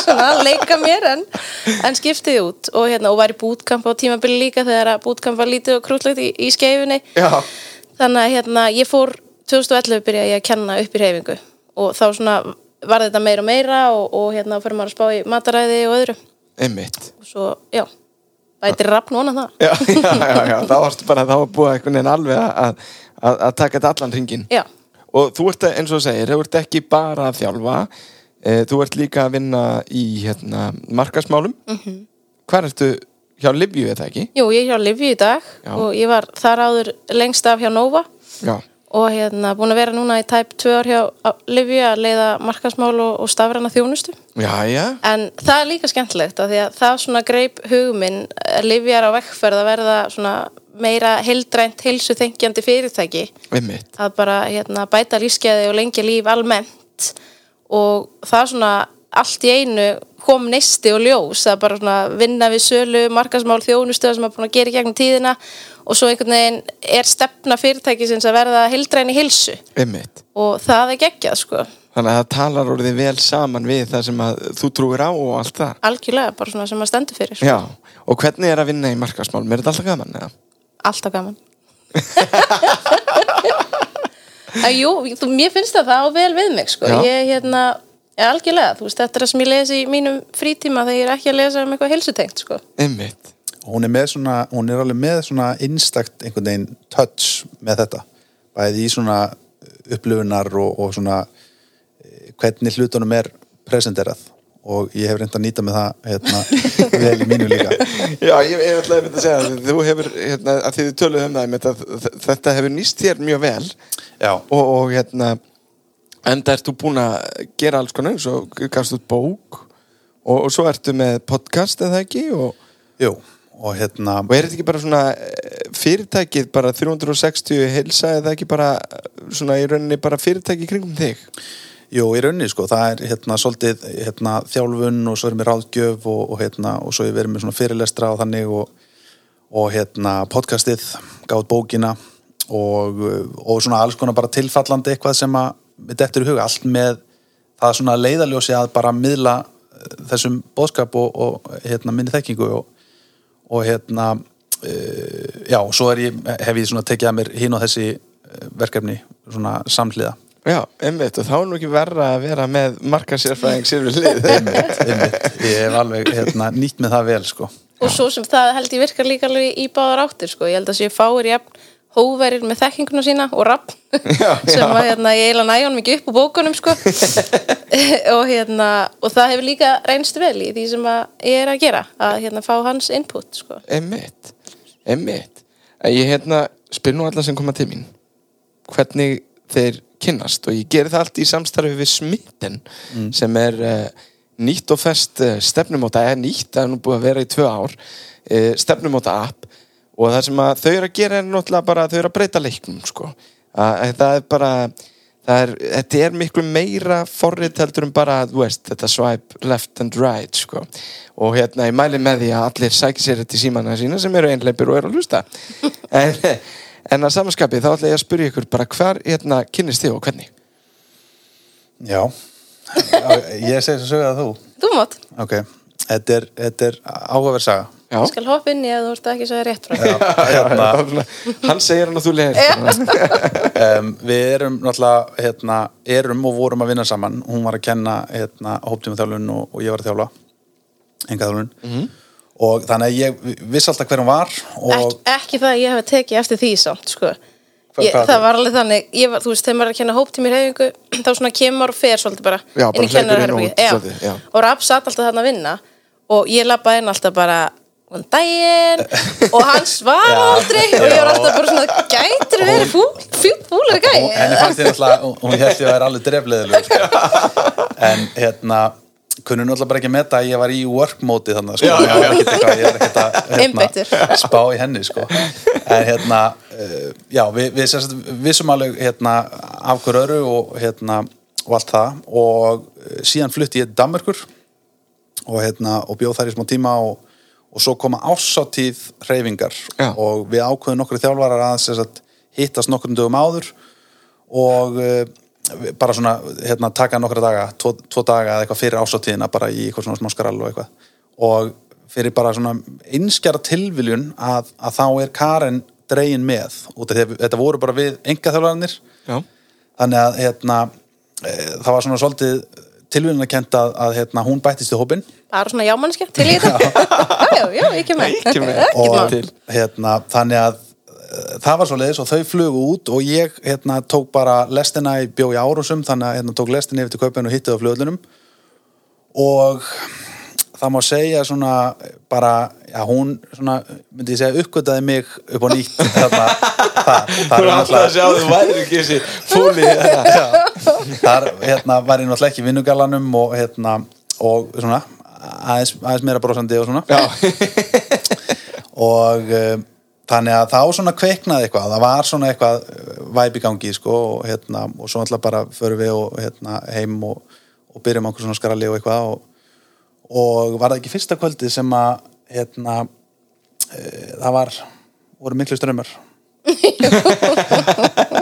svona, leika mér en, en skiptið út. Og, hérna, og var í bútkamp á tímabili líka þegar að bútkamp var lítið og krútlegt í, í skeifunni. Já. Þannig að hérna, ég fór 2011 byrjaði ég að kenna upp í hreyfingu og þá svona var þetta meira og meira og, og hérna fyrir maður að spá í mataræði og öðru Einmitt. og svo, já, bætir rafn vona það Já, já, já, já. þá varstu bara, þá var búið einhvern veginn alveg að, að, að taka þetta allan ringin. já, Og þú ert, eins og segir, þú ert ekki bara að þjálfa, e, þú ert líka að vinna í hérna, markasmálum. Mm -hmm. Hvar ertu hjá Libju, eða ekki? jú, ég er hjá Livju í dag Já. og ég var þar áður lengst af hjá Nova Já. og hérna búin að vera núna í tæp tvö ár hjá Livju að leiða markasmál og, og stafræna þjónustu Já, en það er líka skemmtilegt því að það svona greip hugminn Livju er á vekkferð að verða svona meira heildrænt heilsuþengjandi fyrirtæki Einmitt. að bara hérna, bæta lífskeiði og lengja líf almennt og það svona allt í einu kom neisti og ljós það er bara svona vinna við sölu markasmál þjónustöða sem er búin að gera í gegnum tíðina og svo einhvern veginn er stefna fyrirtækisins að verða heildræni hilsu Einmitt. og það er geggjað sko Þannig að það talar orðið vel saman við það sem þú trúir á og allt það. algjörlega bara svona sem að stendur fyrir sko. Já. Og hvernig er að vinna í markasmálum? Er þetta alltaf gaman, eða? alltaf gaman að, Jú, mér finnst það það á vel við mig sko. Ég hérna, er algjörlega. Þú veist, þetta er það sem ég lesi í mínum frítíma þegar ég er ekki að lesa um eitthvað heilsutengt sko. Einmitt. hún er með svona hún er alveg með svona einstakt einhvern veginn touch með þetta. Bæði í svona upplifunar og, og svona eh, hvernig hlutunum er presenterað. Og ég hef reynd að nýta með það hérna, vel í mínu líka. Já, ég, ætlaði að mynda að segja að þú hefur, hérna, að þið töluðu um það þetta hefur nýst þér mjög vel. Já, og, og hérna enda ert þú búin að gera alls konar svo gafst út bók? Og, og svo ertu með podcast eða ekki? Og, jú, og hérna og er þetta ekki bara svona eh, fyrirtækið bara 360 heilsa eða ekki bara eh, svona í rauninni bara fyrirtæki í kringum þig? Jú, í rauninni sko, það er hérna svolítið hérna, þjálfun og svo erum við ráðgjöf og, og hérna, og svo erum við svona fyrirlestra og þannig og, hérna podcastið, gátt bókina og svona alls konar bara tilfallandi eitthvað sem að við dettur í huga, allt með það svona leiðaljósi að bara miðla eh, þessum bóðskap og, og hérna minni þekkingu og, og hérna uh, já, svo er ég, hef ég svona tekið að mér hín og þessi eh, verkefni svona samhliða Já, einmitt og þá er nú ekki verra að vera með markasérfræðing sér við lið einmitt, einmitt. ég hef alveg hérna, nýtt með það vel sko. og svo sem það held ég virkar líka alveg í báðar áttir sko. ég held að sé fáir jafn hóverir með þekkinguna sína og rapp sem að hérna, ég eila næjón mikið upp á bókunum sko. og, hérna, og það hefur líka reynst vel í því sem ég er að gera að hérna, fá hans input sko. Einmitt, einmitt. Ég hérna spyr nú alla sem koma til mín hvernig þeir kynnast? Og ég geri það allt í samstarfi við Smitten sem er uh, nýtt og fest uh, stefnumóta eða nýtt, það er nú búið að vera í tvö ár uh, stefnumóta app og það sem þau eru að gera er náttúrulega bara þau eru að breyta leiknum sko. að, að það er bara það er, þetta er miklu meira forrið heldur en bara, veist, þetta swipe left and right, sko. Og hérna, ég mæli með því að allir sækja sér þetta í símanna sína sem eru einleipir og eru að hlusta. En, en að samanskapi þá ætla ég að spyrja ykkur bara hvar hérna kynnist þið og hvernig? Já. Ég segi svo sögðu að þú. Þú mátt, ok, þetta er, er áhugaverð saga Já, ég skal hoppa inn í að þú ert ekki svo rétt frá hérna, hann segir hann að þú leir um, við erum náttúrulega hérna, erum og vorum að vinna saman. Hún var að kenna hérna, hóptíma þjálfun og, og ég var að þjálfa enga þjálfun Mhm. og þannig að ég vissi alltaf hver hún var og ekki, ekki það að ég hef tekið eftir því samt sko. Ég, það var alveg þannig ég var, þú veist, þegar maður er að kenna hóptími reyfingu þá svona kemur og fer svolítið bara Já, bara inn í inn og Rapp satt alltaf þarna að vinna og ég labbaði inn alltaf bara um daginn og hann svara Já, aldrei og ég var já. alltaf bara svona gætir verið fúl, fúl, fúlar gæ og henni fannst ég náttúrulega hún- held ég að vera alveg drefleðileg sko. en hérna kunnu náttúrulega bara ekki að meta að ég var í work mode þannig sko. ég var ekkert eitthvað ég var ekkert að hérna, spá í henni sko. en hérna uh, já, við, við sagt, vissum alveg hérna, af hver öru og hérna og allt það og uh, síðan flutti ég til Danmörkur og, hérna, og bjóð þær í smá tíma og, og svo koma ásáttíð hreyfingar. Já. og við ákveðum nokkru þjálfarar að hittast nokkrum dögum áður og uh, bara svona hérna, taka nokkra daga, tvo, tvo daga eða eitthvað fyrir ásáttíðina bara í eitthvað svona smá skrall og eitthvað. Og fyrir bara svona einskjara tilviljun að, að þá er Karen dregin með að þetta voru bara við enga þjálfararnir Já, þannig að hérna, e, það var svona svolítið tilvíðunarkent að, að hérna, hún bættist í hópin bara svona jámannskja til í þetta? Já, já, ekki með. Ekki með. Ekki og hérna, þannig að e, það var svo leiðis og þau flugu út og ég hérna, tók bara lestina í bjó í árusum þannig að hérna, tók lestina yfir til kaupinu og hittið á flugulunum og það má segja svona bara, já hún svona, myndi ég segja, uppgötaði mig upp á nýtt þarna, það, það þú er alltaf að sjá þú væri ekki þessi fúli þetta þar hérna, var ég náttúrulega ekki í vinnugalanum og, hérna, og svona aðeins, aðeins meira brosandi og svona. Og um, þannig að þá svona kveiknaði eitthvað. Það var svona eitthvað uh, væp í gangi sko, og, hérna, og svo alltaf bara förum við og, hérna, heim og, og byrjum okkur svona skralli og eitthvað og var það ekki fyrsta kvöldi sem að hérna, e, það var voru miklu strömmar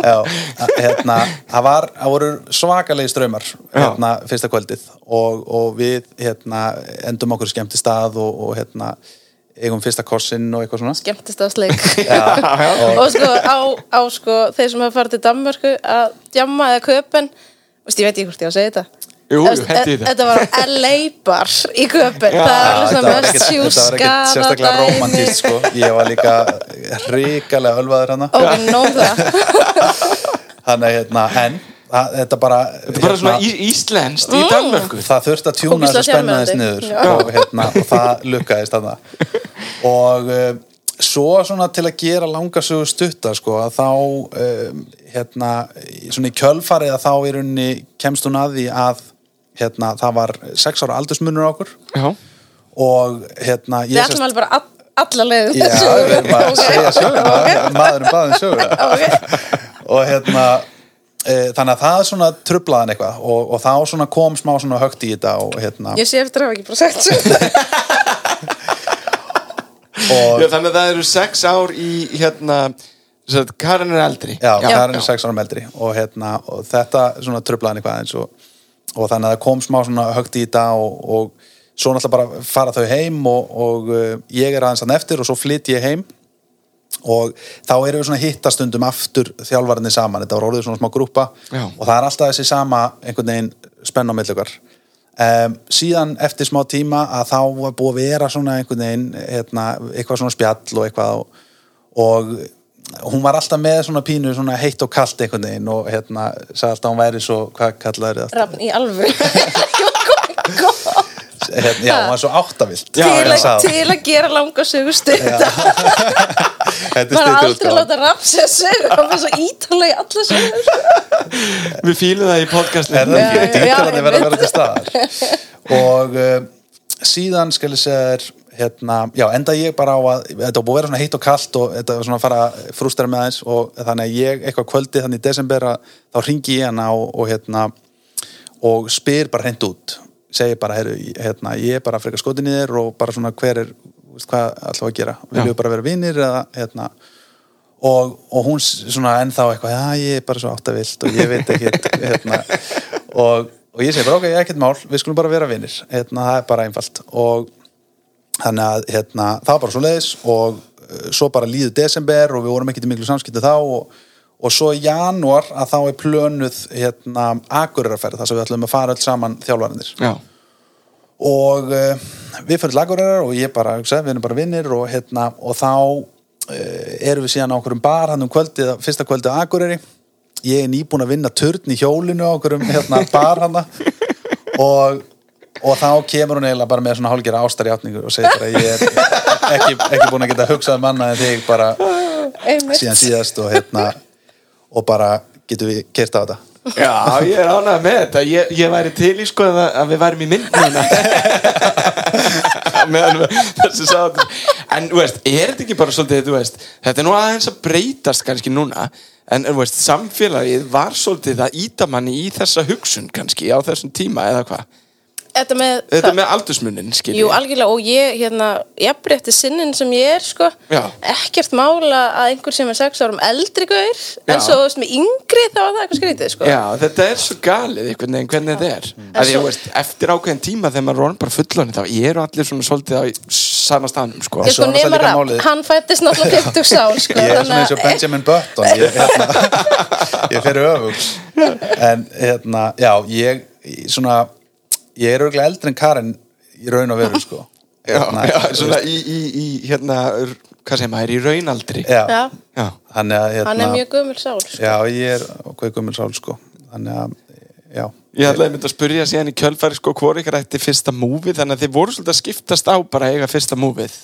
Já, hérna, það var, það voru svakalegi strömmar hérna, fyrsta kvöldið og, og við hérna, endum okkur skemmti stað og, og hérna, eigum fyrsta korsinn og eitthvað svona. Skemmtist að sleik og, og sko á, á sko þeir sem hafa farið til Danmörku að djamma eða köpen Vist, ég veit ekki hvort ég á að segja þetta E- þetta. var LA bar í köpun Það var mest var sjúskada ekkert sérstaklega romantist sko. ég var líka hrikalega ölvaður hana Ok, nóg það. Þannig hérna, en þetta bara, Þetta bara í, íslenskt í Danmörku. það þurfti að tjúna þessu spennaðis niður og, hérna, og það lukkaðist þarna. Og uh, svo svona til að gera langasögu stutta sko, að þá um, hérna, svona í kjölfarið að þá í rauninni kemst hún að því að hérna, það var sex ára aldursmunur okkur. Já, og hérna Við ætlum alveg bara all, alla leiðin Já, við erum að segja söguna maðurinn baðin söguna. Og hérna e, þannig að það svona trublaðan eitthvað. Og, og þá svona kom smá svona högt í þetta og hérna Ég sé eftir að hafa ekki bara Já þannig að það eru sex ár í hérna Karen er eldri. Já, Já. það er sex árum eldri. Og hérna, og þetta svona trublaðan eitthvað eins og, og þannig að það kom smá svona högt í þetta og, og svo náttúrulega bara fara þau heim og, og uh, ég er aðeins þann eftir og svo flytt ég heim. Og þá erum við svona hittastundum aftur þjálfarnir saman, þetta var orðið svona smá grúpa Já. og það er alltaf þessi sama einhvern veginn spenn á millukar um, síðan eftir smá tíma að þá var búið að vera svona einhvern veginn hérna, eitthvað svona spjall og eitthvað og, og hún var alltaf með svona pínu svona heitt og kalt einhvern veginn og hérna sagði alltaf að hún væri svo, hvað kallaði þetta? Rafn í alveg Hérna, já, hún var svo áttavilt til, að- til að gera langa sögu stund. Þetta er maður aldrei stuttur láta Rafn sér sögu hann er svo ítalega í alla sögu Við fílum það í podcastinu. Er það ekki, já, dítalarnir ég verða að vera til staðar. Og uh, síðan skal ég segja þér hérna, já, enda ég bara á að þetta búið að vera svona heitt og kalt og þetta var svona að fara að frústera með aðeins og þannig að ég eitthvað kvöldi þannig í desember að þá ringi ég hana og, og hérna og spyr bara hreint út. Segi bara, heru, hérna, ég er bara frekar skotin í þér og bara svona hver er hvað við að gera, viljum við bara vera vinnir eða hérna? Og, og hún svona ennþá eitthvað já ég er bara svo áttavilt og ég veit ekki hérna, og, og ég segi bara ok, er ekkert mál, við skulum bara vera vinnir hérna, það er bara einfalt. Og þannig að hérna, það var bara svo leiðis og uh, svo bara líður desember og við vorum ekkert í miklu samskipti þá og, og svo í janúar að þá er plönuð hérna, akureyraferð þar sem við ætlum að fara öll saman þjálfarindir Já, og uh, við fyrir laguræðar og ég bara, hugsa, við erum bara vinnir og, hérna, og þá uh, erum við síðan á okkur um bar hann um kvöldið, fyrsta kvöldið á Akureyri. Ég er nýbúin að vinna turn í hjólinu á okkur um hérna, bar hann og, og þá kemur hún eiginlega bara með svona hálfgerða ástarjátningur og segir bara ég er ekki, ekki búin að geta hugsað um annað en þig bara Einmitt. síðan síðast og hérna og bara getum við kert á þetta? Já, ég er ánægð með þetta. Ég, ég væri til í sko að, við værim í myndina meðan þessi sátt en þú veist, er þetta ekki bara svolítið veist, þetta er nú aðeins að breytast kannski núna, en þú veist, samfélagið var svolítið að íta manni í þessa hugsun kannski á þessum tíma eða hvað, Þetta með, þetta með aldursmunin skilji Jú, algjörlega, og ég, hérna, jafnrétti sinnin sem ég er, sko, Já. ekkert mála að einhver sem er sex árum eldri gaur, en svo, þú veist, með yngri þá var það eitthvað skrítið, sko. Já, þetta er svo galið einhvern veginn hvernig þetta er En að ég veist, eftir ákveðin tíma þegar maður er bara fullorinn þá eru allir svona svolítið á sama staðnum sko. Ég sko er nema málið- hann fættist náttúrulega 50 sál, sko. ég er svona eins og Benjamin Button ég, hérna, ég fer öfugs en hérna, já ég svona, ég er auðvitað eldri en Karin í raun og veru sko. Já, Hérna, já, svona í, í, í hérna, hvað segir maður, í raunaldri. Já, Já, þannig að hérna, hann er mjög gömul sál, sko. já, ég er hvað gömul sál sko. Þannig að, já. Ég ætlaði að mynda að spyrja síðan í kjölfæri sko hvort ykkar ætti fyrsta múfið þannig að þið voru svolítið að skiptast á bara eiga fyrsta múfið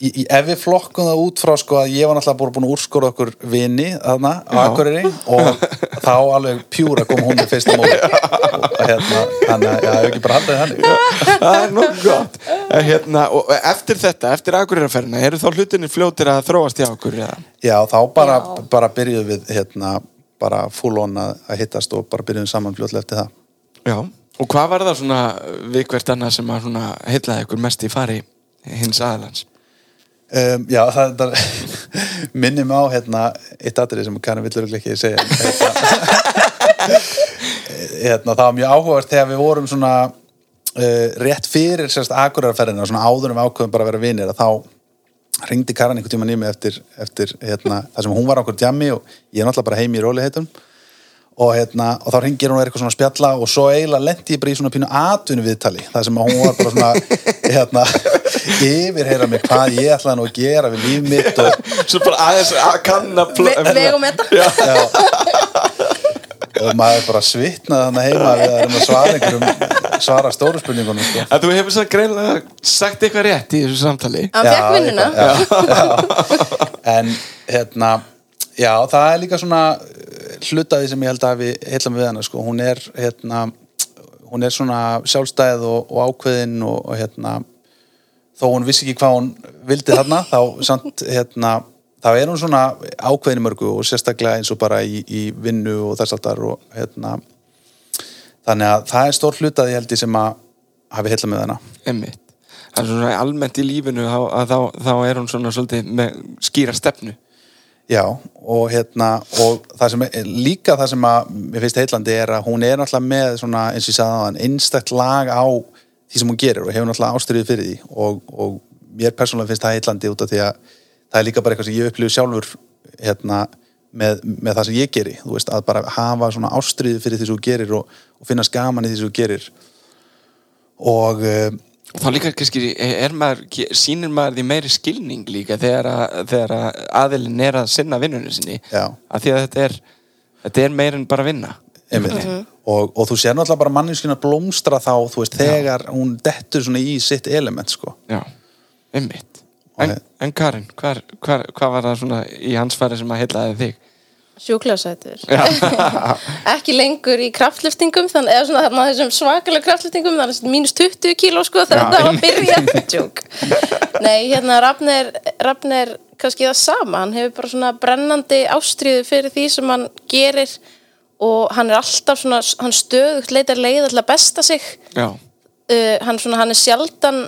í, í, ef við flokkum það út frá sko að ég var náttúrulega búin að úrskóra okkur vini þarna á. Akureyri og þá alveg pjúra kom hún með fyrsta móli og hérna, þannig að, ég hef ekki bara haldið þannig Það er nokkuð gott hérna, og eftir þetta, eftir akureyraferðina eru þá hlutinni fljótir að þróast hjá okkur eða? Já, þá bara, Já. bara byrjuðum við hérna, bara full on að, að hittast og bara byrjuðum saman fljótlega eftir það. Já Og hvað var það svona við hvert annað sem að svona heitlaði ykkur mest í fari hins aðalans? Um, já, það, það minnum á hérna, eitt atrið sem Karin vill örugglega ekki segja. Hérna, hérna, það var mjög áhugavert þegar við vorum svona uh, rétt fyrir sérst akurarferðina, svona áður en við ákveðum bara að vera vinir, að þá ringdi Karin einhvern tíma nými eftir, eftir hérna, það sem hún var á okkur djammi og ég er náttúrulega bara heimi í róliheitum og, hérna, og þá ringir hún eitthvað svona að spjalla og svo eiginlega lendi ég bara í svona pínu atvinnu viðtali það sem að hún var bara svona hérna, yfirheyra mig hvað ég ætlaði nú að gera við líf mitt og, Svo bara aðeins að kanna Ve vegum þetta. Og maður bara svitnaði þannig heima við að reyna að svara einhverjum svara stóru spurningunum sko. Að þú hefur svo greinlega sagt eitthvað rétt í þessu samtali. Hann fekk vinnuna. en hérna já, það er líka svona uh, hlutaði sem ég held að við heilum við hana sko. hún er hérna hún er svona sjálfstæð og, og ákveðin og, og hérna þó hún vissi ekki hvað hún vildi þarna þá samt hérna þá er hún svona ákveðin í mörgu og sérstaklega eins og bara í, í vinnu og þess aftar og hérna þannig að það er stór hlutaði held ég sem að hafi heilum með hana Einmitt. Það er svona almennt í lífinu að þá, þá er hún svona svolítið með skýra stefnu Já, og hérna og það sem líka það sem að mér finnst heillandi er að hún er náttúrulega með svona, eins og ég sagði á þann, einstætt lag á því sem hún gerir og hefur náttúrulega ástriðið fyrir því. Og, og mér persónulega finnst það heillandi út af því að það er líka bara eitthvað sem ég upplifu sjálfur hérna, með, með það sem ég geri. Þú veist, að bara hafa svona ástriðið fyrir því sem þú gerir og, og finna skaman í því sem þú gerir. Og uh, og þá líka kannski er maður, sýnir maður því meiri skilning líka þegar, að, þegar að aðilin er að sinna vinnunni sinni. Já. að því að þetta er, þetta er meir en bara vinna. Einmitt. Og, og þú sér náttúrulega bara manneskina blómstra þá, veist, þegar hún dettur svona í sitt element, sko. Já, einmitt. En, en Karin, hvað var það svona í hans færi sem að heilaði þig? Sjúklega sætur ekki lengur í kraftliftingum þannig eða svona þarna þessum svakalega kraftliftingum þannig að mínus 20 kíló sko þegar Já, það var að byrja Tjók. nei hérna Rafnir Rafnir kannski það sama hann hefur bara svona brennandi ástríðu fyrir því sem hann gerir og hann er alltaf svona hann stöðugt leitar leið að besta sig. Uh, hann, svona, hann er sjaldan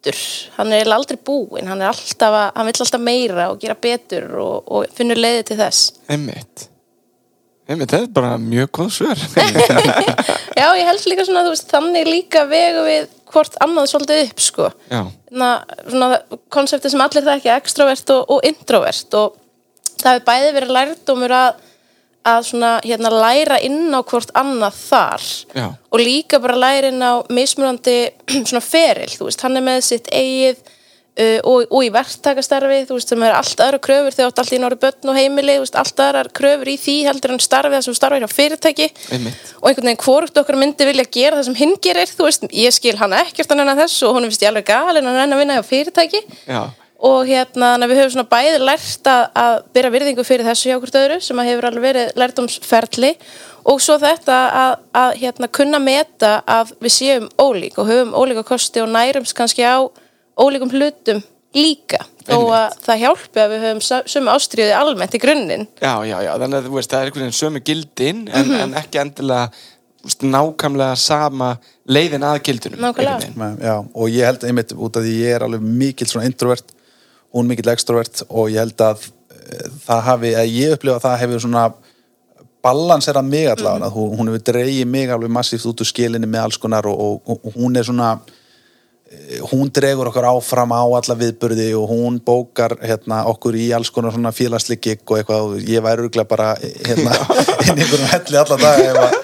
sattur hann er aldrei búinn. Hann hann vill alltaf meira og gera betur og, og finnur leiði til þess. Einmitt. Einmitt, þetta er bara mjög góð svör. Já, ég held líka svona, veist, þannig líka vegu við hvort annað svolítið upp, sko. Svona konseptið sem allir það ekki, extrovert og, og introvert. Og það hefur bæði verið lærdómur að, að svona, hérna, læra inn á hvort annað þar. Já. og líka bara læra inn á mismunandi svona feril, þú veist, hann er með sitt eigið uh, og, og í verktakastarfi, þú veist, sem er allt aðra kröfur þegar allt í nári börn og heimili, þú veist, allt aðra kröfur í því heldur en starfi það sem þú starfir hjá fyrirtæki. Einmitt. Og einhvern veginn hvort okkar myndi vilja gera það sem hinn gerir, þú veist, ég skil hann ekkert að nennan þessu og hún finnst ég alveg galinn að nennan að vinna hjá fyrirtæki. Já, og hérna, þannig að við höfum svona bæði lært að, að byrja virðingu fyrir þessu hjá hvort öðru sem að hefur alveg verið lærdomsferli og svo þetta að, að hérna, kunna meta að við séum ólík og höfum ólíka kosti og nærumst kannski á ólíkum hlutum líka. Þó að það hjálpi að við höfum sömu ástriði almennt í grunninn. Já, já, já, þannig að veist, það er einhvern veginn sömu gildin en, en ekki endilega veist, nákvæmlega sama leiðin að gildunum Nákvæmlega. Já, og ég held einmitt út af því ég er alveg mikill svona introvert hún mikill extrovert og ég held að e, það hafi, að ég upplifa að það hefur svona balanserað mig allavega, mm. hún, hún hefur dreigið mig alveg massíft út úr skilinni með alls konar og, og, og hún er svona e, hún dregur okkur áfram á alla viðburði og hún bókar hérna, okkur í alls konar svona félagsleik gig og eitthvað, og ég væri örgulega bara hérna, inn í einhverjum helli alla dag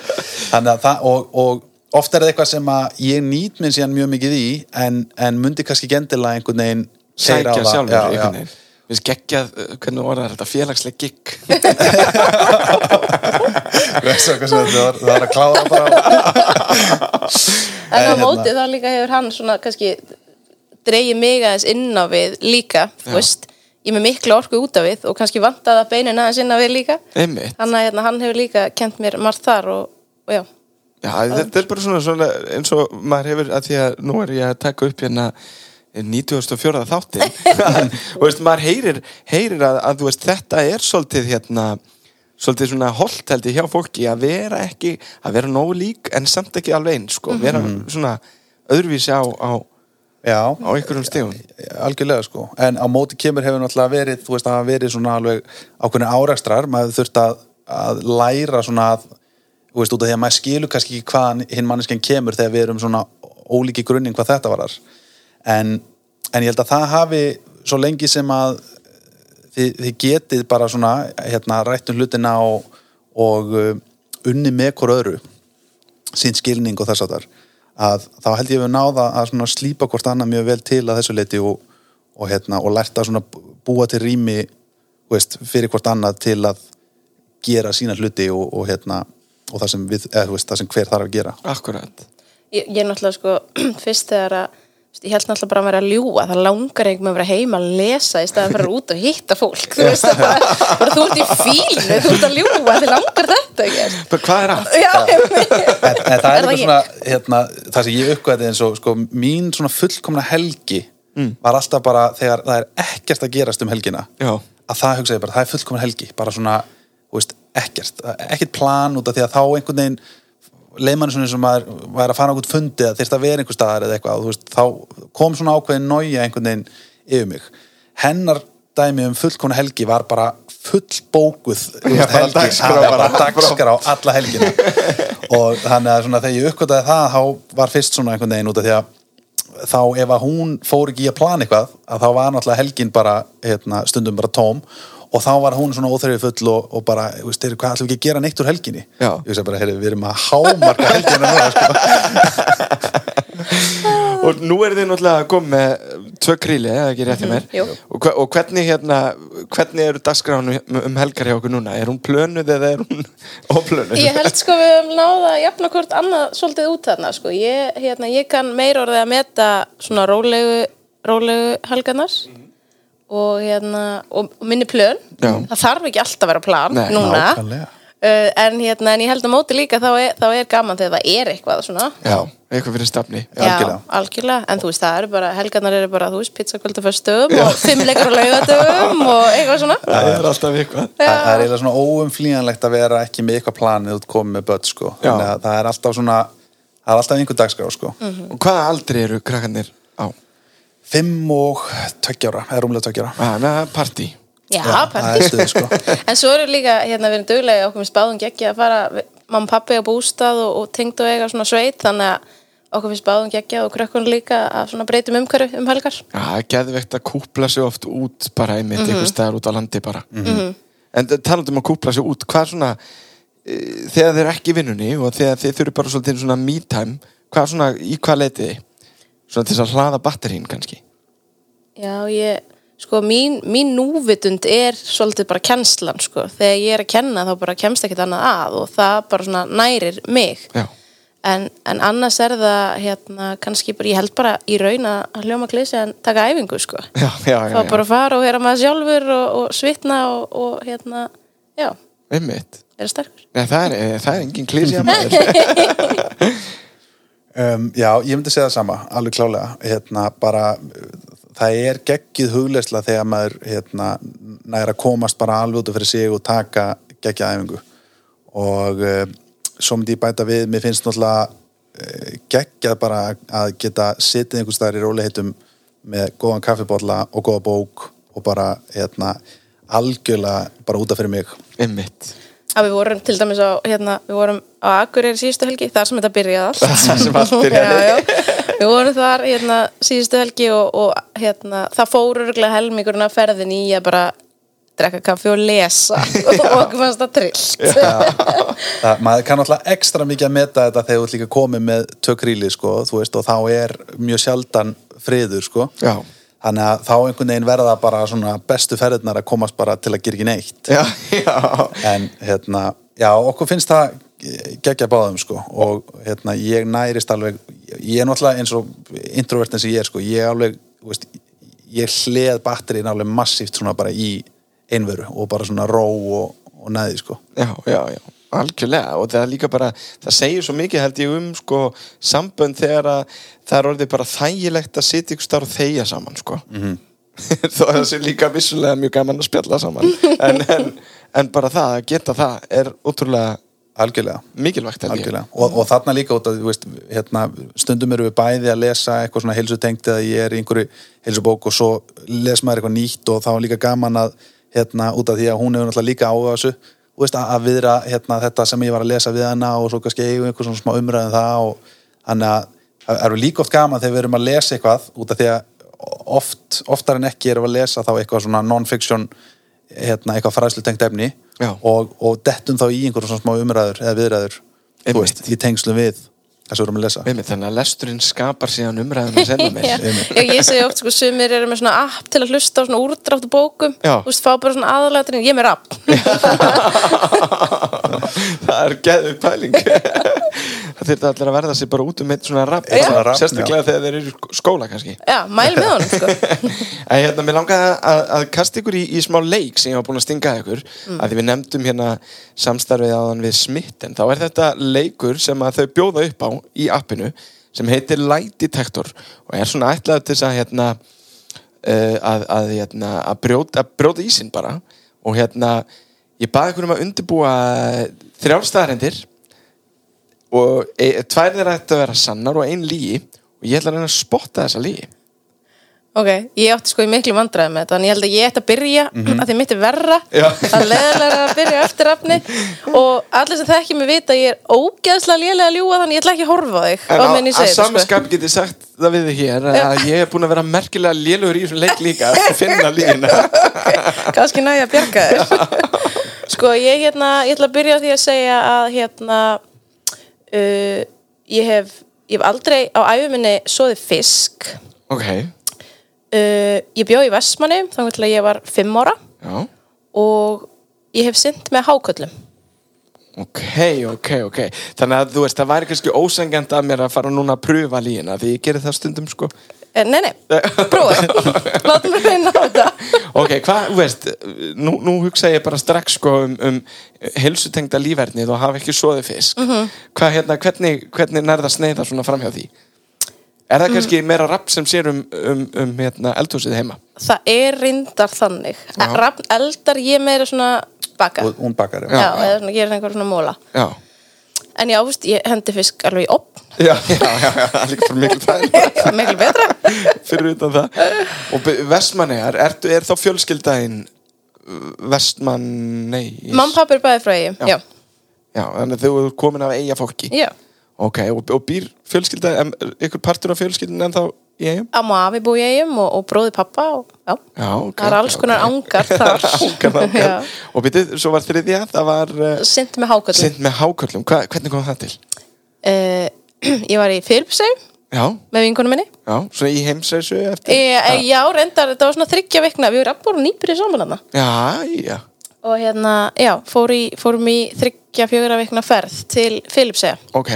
þannig að það og, og oft er það eitthvað sem að ég nýt minn síðan mjög mikið í en, en mundi kannski gendilega einhvern veginn sækja það. sjálfur Já, einhvern já. veginn. Við veist geggjað, uh, hvernig orðar þetta? Félagsleg gig. Það var að klára bara. En á hérna- móti þá líka hefur hann svona kannski dreigið mig aðeins inn á við líka, þú veist. Ég með mikla orku út af við og kannski vantað að beinin aðeins inn á við líka. Þannig að hérna, hann hefur líka kent mér margt þar og, og já, Já, þetta er bara svona, svona eins og maður hefur, að því að nú er ég að taka upp hérna 94. þáttin og veist, maður heyrir, heyrir að, að veist, þetta er svolítið hérna svolítið svona holt held ég hjá fólki að vera ekki, að vera nógu lík en samt ekki alveg eins, sko, vera svona öðruvísi á, á, Já, á einhverjum stegum algjörlega sko. En á móti kemur hefur náttúrulega verið þú veist að hafa verið svona alveg ákveðin árekstrar. Maður þurft að, að læra svona að þú veist út af því að maður skilur kannski ekki hvaðan hinn manneskjan kemur þegar við erum svona ólíki grunning hvað þetta varar en, en ég held að það hafi svo lengi sem að þið, þið getið bara svona hérna rættum hlutina og, og, uh, unni með hvort öðru sín skilning og þess að þar að þá held ég við náða að slípa hvort annað mjög vel til að þessu leiti og, og, hérna, og lært að búa til rými veist, fyrir hvort annað til að gera sína hluti og, og, hérna, og það, sem við, eða, veist, það sem hver þarf að gera. Akkurat. Ég, ég er náttúrulega sko fyrst þegar að ég held náttúrulega bara að vera að ljúga. Það langar einhverjum að vera heima að lesa í staðan fyrir út og hitta fólk. Þú veist það bara, bara þú ert í fílu þú ert að ljúga, þið langar þetta ekki. Bara hvað er að? já, ég meina en, en það er það eitthvað svona hérna, það sem ég uppgæði eins og sko, mín svona fullkomna helgi var alltaf bara þegar það er ekkert að gerast um helgina Já. að það hugsa ég bara, það er fullkomna helgi. Bara svona, þú veist, ekkert ekkert plan út af því að þá einhvern veginn leimann svona og maður væri að fara á einhvern fundi að þyrst að vera einhver staðar eða eitthvað, veist, þá kom svona ákveðin nója einhvern veginn yfir mig. Hennar dæmi um fullkomna helgi var bara full bókuð veist, helgi, dagskrá var bara. bara dagskrá alla helgina. Og þannig að svona þegar ég uppgötaði það þá var fyrst svona einhvern veginn út af því að þá ef að hún fór ekki í að plana eitthvað að þá var náttúrulega helgin bara hérna, stundum bara tóm og þá var hún svona óþreyfi full og, og bara, þú veist, heyrðu, hvað ætlum við ekki að gera neitt úr helginni Já. ég veist bara, heyrðu, við erum að hámarka helgina núna, sko. Og nú er þið náttúrulega að koma með tvö kríli, eða ekki rétt í mér jú. og, og hvernig hérna hvernig eru dagskránu um helgar hjá okkur núna? Er hún plönuð eða er hún óplönuð? Ég held sko við höfum náða að jafna hvort annað svolítið út þarna sko. Ég, hérna, ég kann meir orðið að meta svona rólegu, rólegu helgarnar og, hérna, og og minni plön. Já. Það þarf ekki alltaf að vera plan Nei, núna. nákvæmlega. Uh, en, hérna, en ég held að móti líka þá er, þá er gaman þegar það er eitthvað svona. Já, eitthvað fyrir stafni. Já, algjörlega. En þú veist, það eru bara, helgarnar eru bara, þú veist, pizzakvölda fyrstum og fimmleikar á laugatöfum og eitthvað svona. Það er alltaf eitthvað það, það er eiginlega svona óumflýjanlegt að vera ekki með eitthvað planið út komið með börn sko. Já. þannig að það er alltaf svona það er alltaf einhver dagskrá sko. Og hvaða aldri eru krakkarnir á? Fimm og tveggjára, eða rúmlega tveggjára Ah, na, partí Já, það partí. stuð sko. En svo eru líka, hérna, við erum duglega okkur með spáðum geggja að fara, mamma pappi á bústað og, og tengd og eiga svona sveit þannig að okkur finnst spáðum geggja og krökkun líka að breytum umhverju um helgar Já, það er geðvegt að kúpla sig oft út bara einmitt, Mhm. einhver staðar út á landi bara En talandi um að kúpla sig út hvað er svona, e, þegar þeir eru ekki vinnunni og þegar þeir þurfi bara svolítið svona me time, hvað svona, í hvað leitið þið? Svona til þess að hlaða batterín kannski. Já, ég, sko, mín, mín núvitund er svolítið bara kennslan, sko. Þegar ég er að kenna þá bara kemst ekkert annað að og það bara svona nærir mig. En, en annars er það hérna, kannski bara, ég held bara í raun að hljóma klísi en taka æfingu, sko. Já, já, já, þá bara fara og vera maður sjálfur og, og svitna og, og hérna, já, einmitt. Vera sterkur. Nei, það, er, e, það er engin klísi að maður um, já, ég myndi segja það sama alveg klálega. Hérna, bara, það er geggið hugleysla þegar maður hérna, næra komast bara alveg út af fyrir sig og taka geggja æfingu. Og um, svo myndi ég bæta við, mér finnst náttúrulega uh, geggjað bara að geta sittið einhvers staðar í róliheitum með góðan kaffibólla og góða bók og bara hérna, algjörlega bara út af fyrir mig. Einmitt að við vorum til dæmis á, hérna, við vorum á Akureyri síðustu helgi, þar sem þetta byrjaði allt Þar sem allt byrjaði. já, já. við vorum þar hérna, síðustu helgi og, og hérna, það fór örgulega helmingurinn að ferðin í að bara drekka kaffi og lesa og okkur fannst það trillt það, maður kann alltaf ekstra mikið að meta þetta þegar þú ert líka komið með tökríli sko, þú veist, og þá er mjög sjaldan friður sko. Já, þannig að þá einhvern veginn verða bara svona bestu ferðirnar að komast bara til að gera ekki neitt. Já, já. En hérna, já, okkur finnst það geggja báðum sko. Og hérna, ég nærist alveg ég er náttúrulega eins og introvertin sem ég er sko, ég alveg, veist ég hleð batterín alveg massíft svona bara í einveru og bara svona ró og, og næði sko. Já, já, já, algjörlega og það er líka bara, það segir svo mikið held ég um sko sambönd þegar að það er orðið bara þægilegt að sitja ykkur starf og þegja saman sko. Mhm. þó að það sé líka vissulega mjög gaman að spjalla saman. En, en, en bara það, að geta það er ótrúlega algjörlega. mikilvægt Algjörlega. Og, og þarna líka út að veist, hérna, stundum eru við bæði að lesa eitthvað svona heilsutengt eða ég er í einhverju heilsubók og svo les maður eitthvað nýtt og þá er líka gaman að hérna, út af því að hún hefur náttúrulega líka áhuga þessu veist, að, viðra hérna, þetta sem ég var að lesa við hana og svo kannski eigum einhver svona smá umræðum það og þannig að það eru líka oft gaman þegar við erum að lesa eitthvað út af því að oft, oftar en ekki erum við að lesa þá eitthvað svona non-fiction hérna, eitthvað fræðslutengt efni Já. og, og dettum þá í einhverjum svona smá umræður eða viðræður, Einmitt. þú veist, í tengslum við það sem við erum að lesa. Einmitt, þannig að lesturinn skapar síðan umræðum að senda mér ég segi oft, sko, sumir eru með svona app til að hlusta á svona úrdráttu bókum. Þú veist, fá bara svona aðalatrinn, ég er með app það er geðið pæling. Það þurfti allir að verða sér bara út um eitt svona rafn, sérstaklega þegar þeir eru skóla kannski. Já, mæl með honum, sko. En hérna, mér langaði að, að kasta ykkur í, í smá leik sem ég var búin að stinga ykkur. Mm. að því við nefndum hérna samstarfið í appinu sem heitir Light Detector og er svona ætlaður til þess að hérna uh, að, að, hérna, að, brjóta, að brjóta ísinn bara. Og hérna ég baði ykkur um að undirbúa þrjár staðarendir og e, tvær þeirra ætti að vera sannar og ein lígi og ég ætla að reyna að spotta þessa lígi Ok, ég átti sko í miklu vandræði með þetta Þannig ég held að ég ætti að byrja að því mitt er verra. Já. Það er leðilega að byrja eftir afni Og allir sem þekki mig vita að Ég er ógeðslega lélega að ljúga Þannig ég ætla ekki að horfa þig En á á, að sko. samanskap get ég sagt það við þig hér að ég er búin að vera merkilega lélugur í þessum leik líka að finna lína kannski næja að bjarga þér. Sko ég hérna ég ætla að byrja á því að segja að hérna uh, ég hef ég hef aldrei á æfuminni soðið fisk. Ok, uh, ég bjó í Vestmanni til að ég var fimm ára. Já. Og ég hef synt með háköllum. Ok, ok, ok. Þannig að þú veist, það væri kannski ósengjant að mér að fara núna að pröfa lína því ég gerir það stundum sko. Eh, nei, nei, prófa. Látum við reyna á þetta. Ok, hvað, veist, nú, nú hugsa ég bara strax sko um, um helsutengda lífernið og hafa ekki soðið fisk. Mhm. Hvað, hérna, hvernig, hvernig nærða sneiða svona framhjá því? Er það kannski meira rapp sem sér um, um, um hérna, eldhúsið heima? það er reyndar þannig. Rafn eldar ég meira svona baka og hún bakar já, eða svona, gerir einhver svona móla Já. En já, veist, ég hendi fisk alveg í opn Já, já, já, já, það er líka bara mikil fæð miklu betra. Fyrir utan það. Og Vestmannegar, er, er þá fjölskyldaðin Vestmann, nei Mamma og pappi er bæði frá eigin, já. Já, þannig að þau eru komin af eiga fólki já. Ok, og, og býr fjölskylda ykkur partur af fjölskyldin en þá í eigum? Amma og afi búi í eigum og, og bróði pappa og, já. Já, ok það er alls konar ángar þar. Ángar, ángar Já. Og býtið, svo var þriðja, það var uh, Sint með háköllum. Sint með háköllum, Hva, hvernig kom það til? uh, Ég var í Já, með vinkonum minni. Já, svona í heimsreisu eftir e, Já, reyndar, þetta var svona þryggja vikna. Við vorum bara nýbyrðið saman hana Já, já, Og hérna, já, fór í, fórum í þryggja fjögura vikna ferð til Filipsheim ok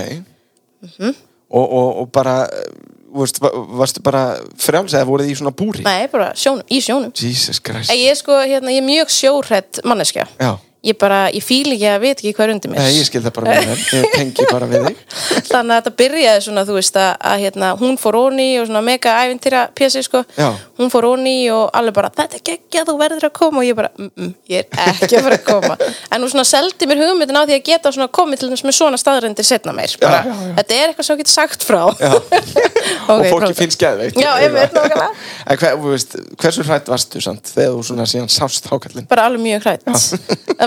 Mhm. og, og, og bara uh, varst, varstu bara frjáls eða voruð þið í svona búri? Nei, bara sjónum, í sjónum Jesus Christ Ég er sko, hérna, ég er mjög sjórhætt manneskja Já, Ég bara, ég fíl ekki að veit ekki hvað er undir mér. Nei, ég skil það bara með þér Ég tengi bara við þig. Þannig að þetta byrjaði svona þú veist að, að hérna, hún fór onni og svona mega ævintýra pjessi sko. Já. hún fór onni og alveg bara þetta er geggja þú verður að koma. Og ég bara mm -mm, ég er ekki að fara að koma. En hún svona seldi mér hugmyndin á því að geta svona komið til þess með svona staðrendir setna meir. Bara, Já, já, þetta er eitthvað sem getur sagt frá. Já. Ok, Og fólki finnst nákvæmlega. En hver,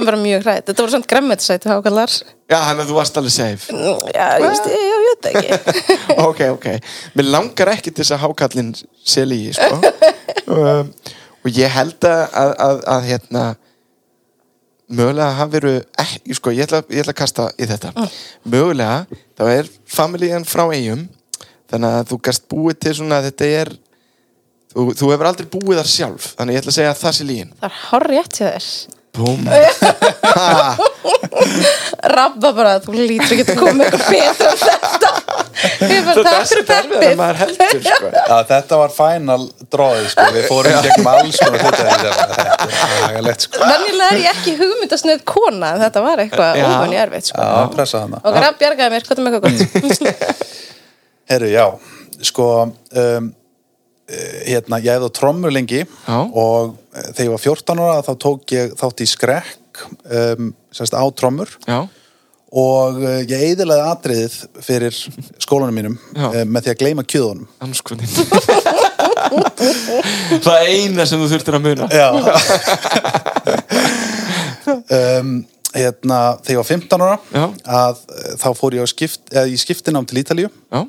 hákallin bara mjög hrætt þetta voru samt græmmetsæti hákallar Já, hann að þú varst alveg safe. Já, ég veist, ég, ég veit ekki. Ok, ok. Mér langar ekki til þess að hákallin sé lígi, sko. Um, Og ég held að, að, að, að hérna mögulega hafi verið ekki, sko, ég ætla, ég ætla að kasta í þetta. Mögulega, þá er familían frá eigum þannig að þú gast búið til svona að þetta er þú, þú hefur aldrei búið þar sjálf þannig ég ætla að segja að það sé lígin það er horrið hjá þér Búm Rabba bara, þú lítur ekki að koma eitthvað betra en þetta. Þetta er erfið en maður heldur, sko. Já, þetta var final dróðið, sko. Við fórum gegn alls er agalegt, sko. Venjulega er ég ekki hugmyndasnöð kona en þetta var eitthvað ofan í erfitt sko. Og Rabb bjargaði mér, hvað er með eitthvað gott Herru, já, sko, um, hérna, ég hefði á trommur lengi Já. og eh, þegar ég var 14 ára þá tók ég þátt í skrekk um, semst á trommur. Já, og uh, ég eiðilaði atriðið fyrir skólanum mínum uh, með því að gleyma kjöðunum. Það eina sem þú þurftir að muna. Já. um, hérna, þegar ég var 15 ára að þá fór ég skipt, í skiptinám til Ítalíu. Já,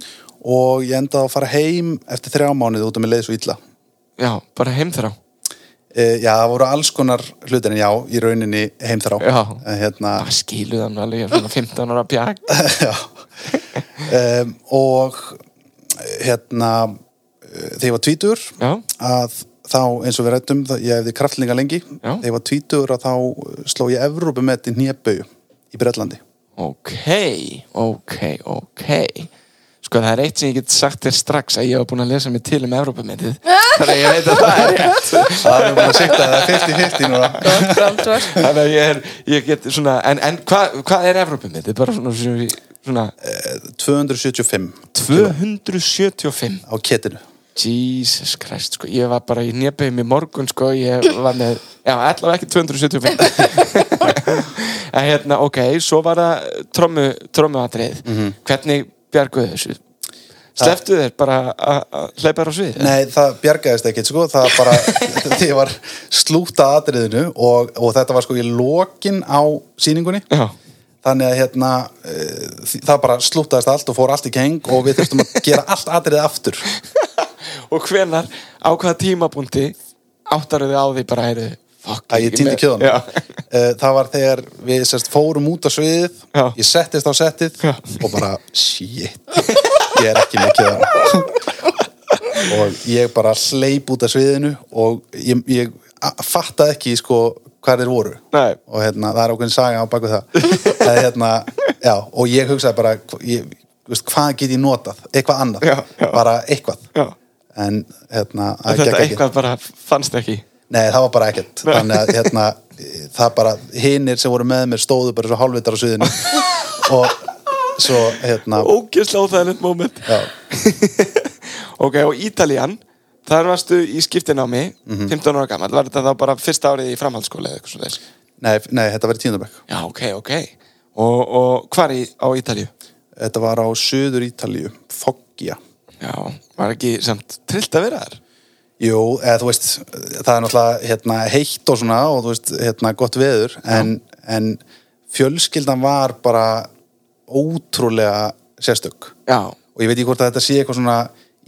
og ég endaði að fara heim eftir þrjá mánuði út af með leið svo illa. já bara heim þeirra e, já, það voru alls konar hlutir en já, í rauninni heimþrá Já. En hérna, Það skilu þannig alveg svona 15 ára pjag já um, og hérna eh, þegar ég var tvítur Já. að þá eins og við rættum ég hefði kraftlinga lengi Já. þegar ég var tvítur að þá sló ég Evrópumett í Nébau í Bretlandi Ok, ok, ok Sko það er eitt sem ég get sagt þér strax að ég hef búin að lesa mig til um Evrópamyndið Þannig að ég veit að það er rétt. Það er búin að sikta það er 50-50 núna. Þannig að ég, er, ég get svona En, en hvað hva er Evrópamyndið? Bara svona, svona, svona. 275 275 á ketinu. Jesus Christ, sko, ég var bara í nébegum í morgun, sko, ég var með já, allavega ekki 275 en hérna, ok svo var það trommu, trommuatrið hvernig bjarguðu þessu? Sleftu þeir bara að hleypa þér á svið? Nei, það bjargaðist ekkert sko, það bara, því var slútað atriðinu og, og þetta var sko í lokin á sýningunni. Já, þannig að hérna uh, það bara slútaðist allt og fór allt í keng og við þurftum að gera allt atriðið aftur. Og hvenar á hvaða tímabúndi áttaruðu á því bara heyrðu fuck, að ég týndi kjöðan Já. það var þegar við sérst, fórum út á sviðið Já. ég settist á settið Já. og bara shit ég er ekki með kjöðan og ég bara hleyp út af sviðinu og ég, ég a- fattaði ekki sko hvað þeir voru. Nei. og hérna, það er okkur saga á baku það. Er hérna, já, og ég hugsaði bara ég, veist, hvað get ég notað? Eitthvað annað, Já, já. bara eitthvað. En hérna, En þetta eitthvað bara fannst ekki Nei, það var bara ekkert. Þannig að hérna, það bara hinnir sem voru með mér stóðu bara svo hálfvitar á sviðinu. Og svo hérna ógeðslega óþægilegt moment. Já, ok, og Ítalían þar varstu í skiptinámi 15 ára gammal, var þetta þá bara fyrsta árið í framhaldsskóla eða eitthvað svona nei, nei, þetta var í tíundabæk já, ok, ok. Og, og hvar í, á Ítalíu? Þetta var á söður Ítalíu Foggia. Já, var ekki samt trillt að vera þar Jú, eða þú veist, það er náttúrulega hérna, heitt og svona og þú veist, hérna, gott veður en, en fjölskyldan var bara ótrúlega sérstök. Já, og ég veit ekki hvort að þetta sé eitthvað svona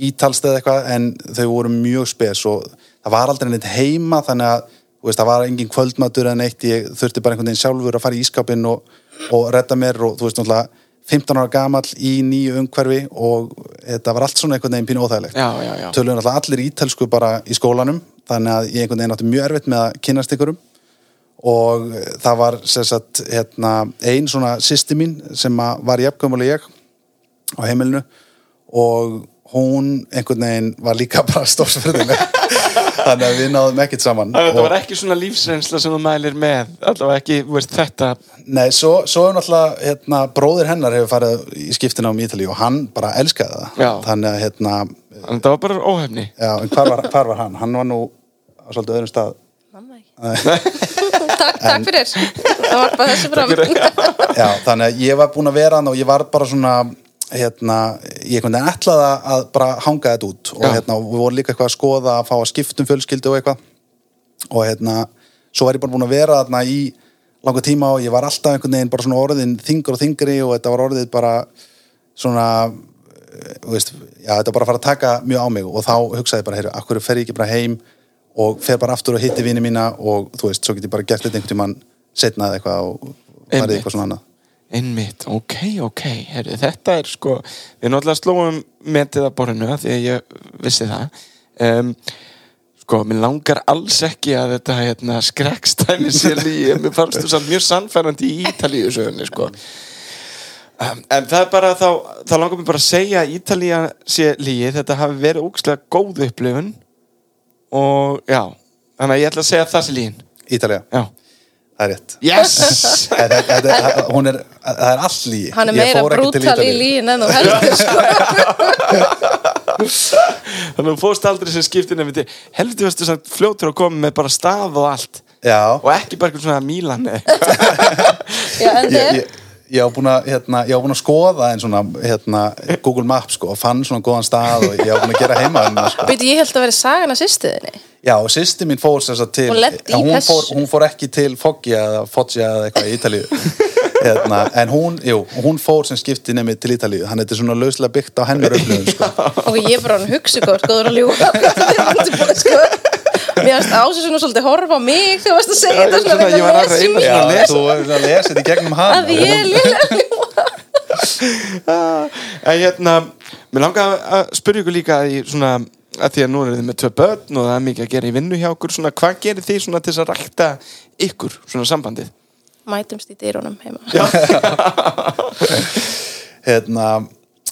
ítalst eða eitthvað en þau voru mjög spes og það var aldrei neitt heima þannig að veist, það var engin kvöldmatur en eitt ég þurfti bara einhvern veginn sjálfur að fara í ískapin og, og redda mér og þú veist náttúrulega 15 ára gamall í nýju umhverfi og þetta var allt svona einhvern veginn pínu óþægilegt. Töluðu náttúrulega allir ítölsku bara í skólanum þannig að ég einhvern veginn átti mjög erfitt með að kynast ykkurum og það var sagt, hérna, ein svona sýsti mín sem var jafnkvæmulega ég á heimilinu og hún einhvern veginn var líka bara stórsfyrðinni þannig að við náðum ekkert saman. Og, var ekki svona lífsreynsla sem þú mælir með allavega ekki, veist, þetta Nei, svo, svo er náttúrulega hérna, bróðir hennar hefur farið í skiptina um Ítali og hann bara elskaði það. Já. þannig að hérna, það var bara óhefni. Já, en hvar var, hvar var hann? Hann var nú á svolítið öðrum stað. Mamma ekki. takk, takk fyrir. Það var bara þessu fram Já, þannig að ég var búinn að vera hann og ég var bara svona hérna, ég einhvern veginn ætlaði að bara hanga þetta út og hérna, og við vorum líka eitthvað að skoða að fá að skiptum fjölskyldu og eitthvað. Og hérna, svo er ég bara búinn að vera þarna í langa tíma og ég var alltaf einhvern veginn bara svona orðin þingur og þingri og þetta var orðið bara svona eh, veist, já, þetta var bara að fara að taka mjög á mig og þá hugsaði ég bara, heyrðu, akkur fer ég ekki bara heim og fer bara aftur og hitti vini mína og þú veist, svo get ég bara gert þetta einhvern tímann setna eða eitthvað og farið eitthvað svona annað Einmitt, ok, ok, herri, þetta er sko, við náttúrulega slóum metið að borðinu því að ég vissi það. Um, sko, mér langar alls ekki að þetta hérna, skrekstæmi sér líi, mér fannst þú samt mjög sannfærandi í Ítalíu sögunni, sko. Um, en það er bara þá, þá langar mér bara að segja að Ítalía sé líi, þetta hafi verið ógstlega góð upplifun og já, þannig að ég ætla að segja að það sé líin. Ítalía, Já. Það er rétt Yes! Er, það er all lígi hann er meira brútal í líin en þú heldur sko. Þannig að þú fóst aldrei sem skiptin ef þið heldur varstu samt fljótur að koma með bara staf og allt Já, og ekki bara eitthvað svona Mílan eða eitthvað. já, en þið ég, ég á búin að hérna, ég á búin að skoða en svona hérna, Google Maps sko og fann svona góðan stað og ég á búin að gera heima það sko. Veitu, ég held að vera sagan að sýstuðinni Já, og sýsti mín fór þess að til Hún hún, fór, hún fór ekki til Foggia eða Foggia eða eitthvað í Ítalíu. Hérna, en hún, jú, hún fór sem skipti nemi til Ítalíu, hann er svona lauslega byggt á hennar upplifun sko. og ég bara hann hugsa góður góður að ljúga. Sko. Mér finnst pásu svona svolítið horfa á mig þegar þú varst að segja þetta svona, ég var að reyna svona að lesa. þú er að lesa þetta í gegnum hann að ég er lélega Ah, en hérna mér langar að spyrja ykkur líka í svona að því að nú er þið með tvö börn og það er mikið að gera í vinnu hjá okkur svona, hvað gerir þið svona til þess að rækta ykkur svona sambandið? Mætumst í dyrunum heima. Hérna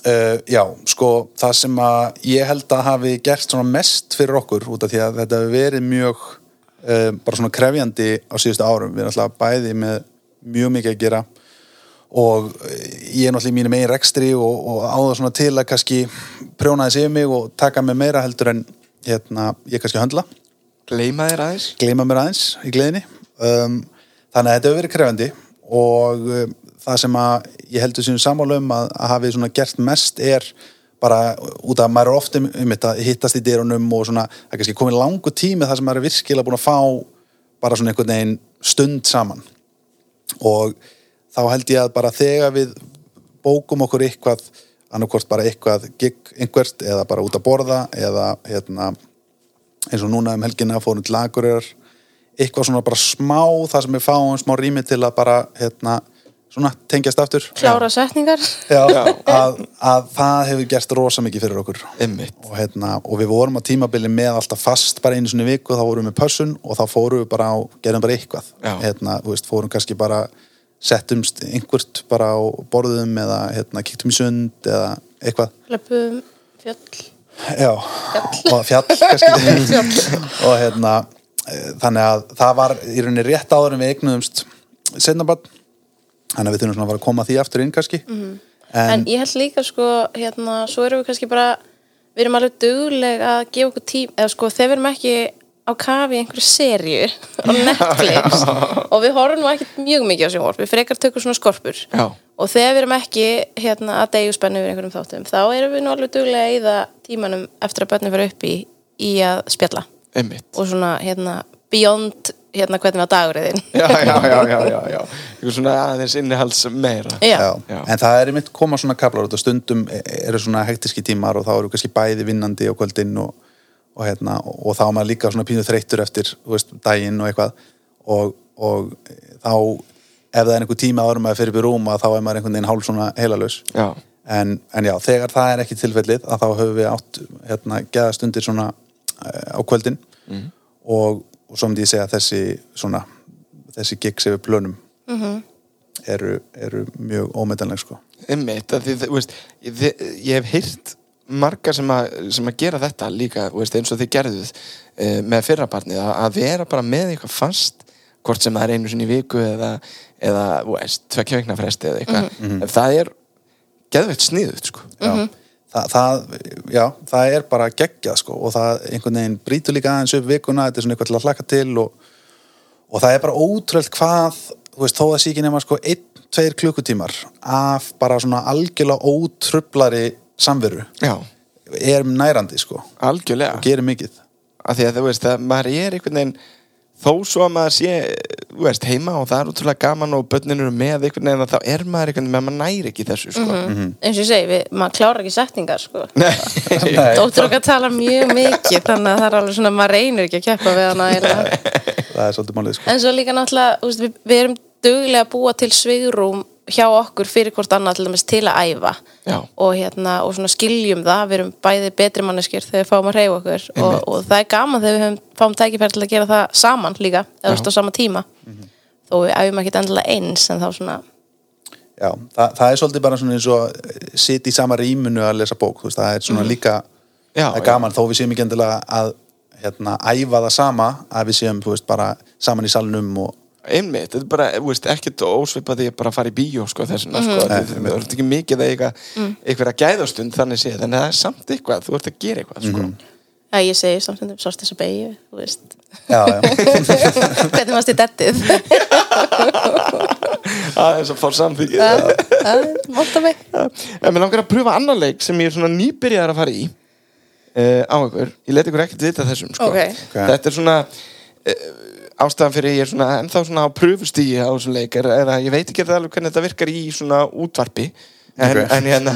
uh, já, sko, það sem að ég held að hafi gert svona mest fyrir okkur út af því að þetta hefur verið mjög uh, bara svona krefjandi á síðustu árum, við erum alltaf bæði með mjög mikið að gera og ég er náttúrulega í mínu megin rekstri og, og áður svona til að kannski prjóna þess yfir mig og taka mig meira heldur en hérna, ég kannski höndla. Gleyma þér aðeins. Gleyma mér aðeins í gleðinni. Um, þannig að þetta hefur verið krefandi og um, það sem að ég heldur sínum sammála um að, að hafi svona gert mest er bara út af að maður er ofta um, um þetta hittast í dyrunum og svona það er kannski komið langu tími þar sem maður er virkilega búin að fá bara svona einhvern veginn stund saman. Og þá held ég að bara þegar við bókum okkur eitthvað annarkvort bara eitthvað gig einhvert eða bara út að borða eða hérna eins og núna um helgina fórum til Akureyrar eitthvað svona bara smá það sem við fáum smá rými til að bara hérna, svona tengjast aftur. Klára setningar. Já, að, að það hefur gert rosa mikið fyrir okkur. Og, hérna, og við vorum á tímabili með alltaf fast bara einu í viku, þá vorum við með pössun og þá fórum við bara á, gerum bara eitthvað. Hérna, veist, fórum kannski bara settumst einhvert bara á borðum eða hérna, kíktum í sund eða eitthvað. Löpum fjöll Já, og fjall kannski. Og hérna eh, þannig að það var í rauninni rétt áður en við eignuðumst setnabann þannig að við þurfum svona að fara að koma því aftur inn kannski. En, en, ég held líka sko hérna, svo erum við kannski bara við erum alveg dugleg að gefa okkur tím eða sko þegar við erum ekki á kafi einhverju serju á Netflix og við horfum nú ekkert mjög mikið á sjónvarp við frekar tökum svona skorpur. Já. og þegar við erum ekki hérna, að degju spennu yfir einhverjum þáttum þá erum við nú alveg duglega að eyða tímanum eftir að börnum fyrir upp í í að spjalla. Einmitt. Og svona hérna beyond hérna hvernig var dagurinn já, já, já, já, já, já. Svona aðeins innihalds meira. Já. já, en það er einmitt koma svona kaplar og stundum eru svona hektiski tímar og þá eru kannski bæði vinnandi á kvöldin og, og, hérna, og þá er maður líka svona pínu þreyttur eftir þú veist, daginn og eitthvað. Og, og þá ef það er einhver tíma árum að fyrir byrjum að þá er maður einhvern veginn hálf svona heilalös Já. en, en já, þegar það er ekki tilfellið að þá höfum við átt hérna, geða stundir svona uh, á kvöldin. Og, og svo myndi ég segja að þessi svona, þessi gig sem við plönum eru, eru mjög ómetanleg sko. Einmitt, því, þú veist, ég, þi- ég hef heyrt margar sem að, sem að gera þetta líka, veist, eins og þið gerðuð uh, með fyrrabarnið, að, að vera bara með eitthvað fast, hvort sem það er einu sinni í viku eða, eða tvekja veikna fresti eða eitthvað. Ef það er geðveitt sniðut, sko. Já. Þa, það, já, það er bara geggjað sko og það einhvern veginn brýtur líka aðeins upp vikuna, þetta er svona eitthvað til að hlaka til og, og það er bara ótröld hvað, þú veist, þó það sé ekki nema sko einn, tveir klukkutímar af bara svona algjörlega ótröflari samveru Já, er nærandi sko. Algjörlega. Og gerir mikið. Að því að þú veist að maður er einhvern veginn þó svo að maður sé veist, heima og það er útrúlega gaman og börnin eru með einhvern veginn að þá er maður einhvern veginn maður næri ekki þessu sko. eins og ég segi, við, maður klárar ekki setningar sko. Dóttir okkar tala mjög mikið þannig að það er alveg svona, maður reynir ekki að keppa við hana það er svolítið málið sko. En svo líka náttúrulega, við, við erum duglega að búa til svigrum hjá okkur fyrir hvort annað til dæmis til að æfa. Já. og, hérna, og svona skiljum það, við erum bæði betri manneskir þegar við fáum að reyfa okkur. Og, og það er gaman þegar við höfum, fáum tækifæri til að gera það saman líka, eða þú veist á sama tíma. Þó við æfum ekkert endilega eins en þá svona, Já, það, það er svolítið bara svona eins og sitt í sama rýmunu að lesa bók, veist, það er svona líka Já, er gaman, þó við séum ekki endilega að hérna, æfa það sama að við séum, veist, bara saman í salnum og einmitt, þetta er bara, þú veist, ekkert ósvipað því að bara fara í bíó, sko, þessuna, sko, Nei, það það er ekki mikið að eiga einhverja gæðastund þannig séð, að það er samt eitthvað, þú ert að gera eitthvað, sko. já ég segi samstundum sást þess að beigju, þú veist já, já, hvernig varst þið dettið aðeins að fá samþykið. það er móta mig En mér langar að pröfa annan leik sem ég er svona nýbyrjar að fara í uh, á ykkur, ég let ykkur ekkert vita þessum, sko. Ok. Ok. Þetta er svona uh, ástæðan fyrir ég er svona ennþá svona á pröfustígi á þessum leik er, er að ég veit ekki alveg hvernig þetta virkar í svona útvarpi. En, Ok. en, hérna,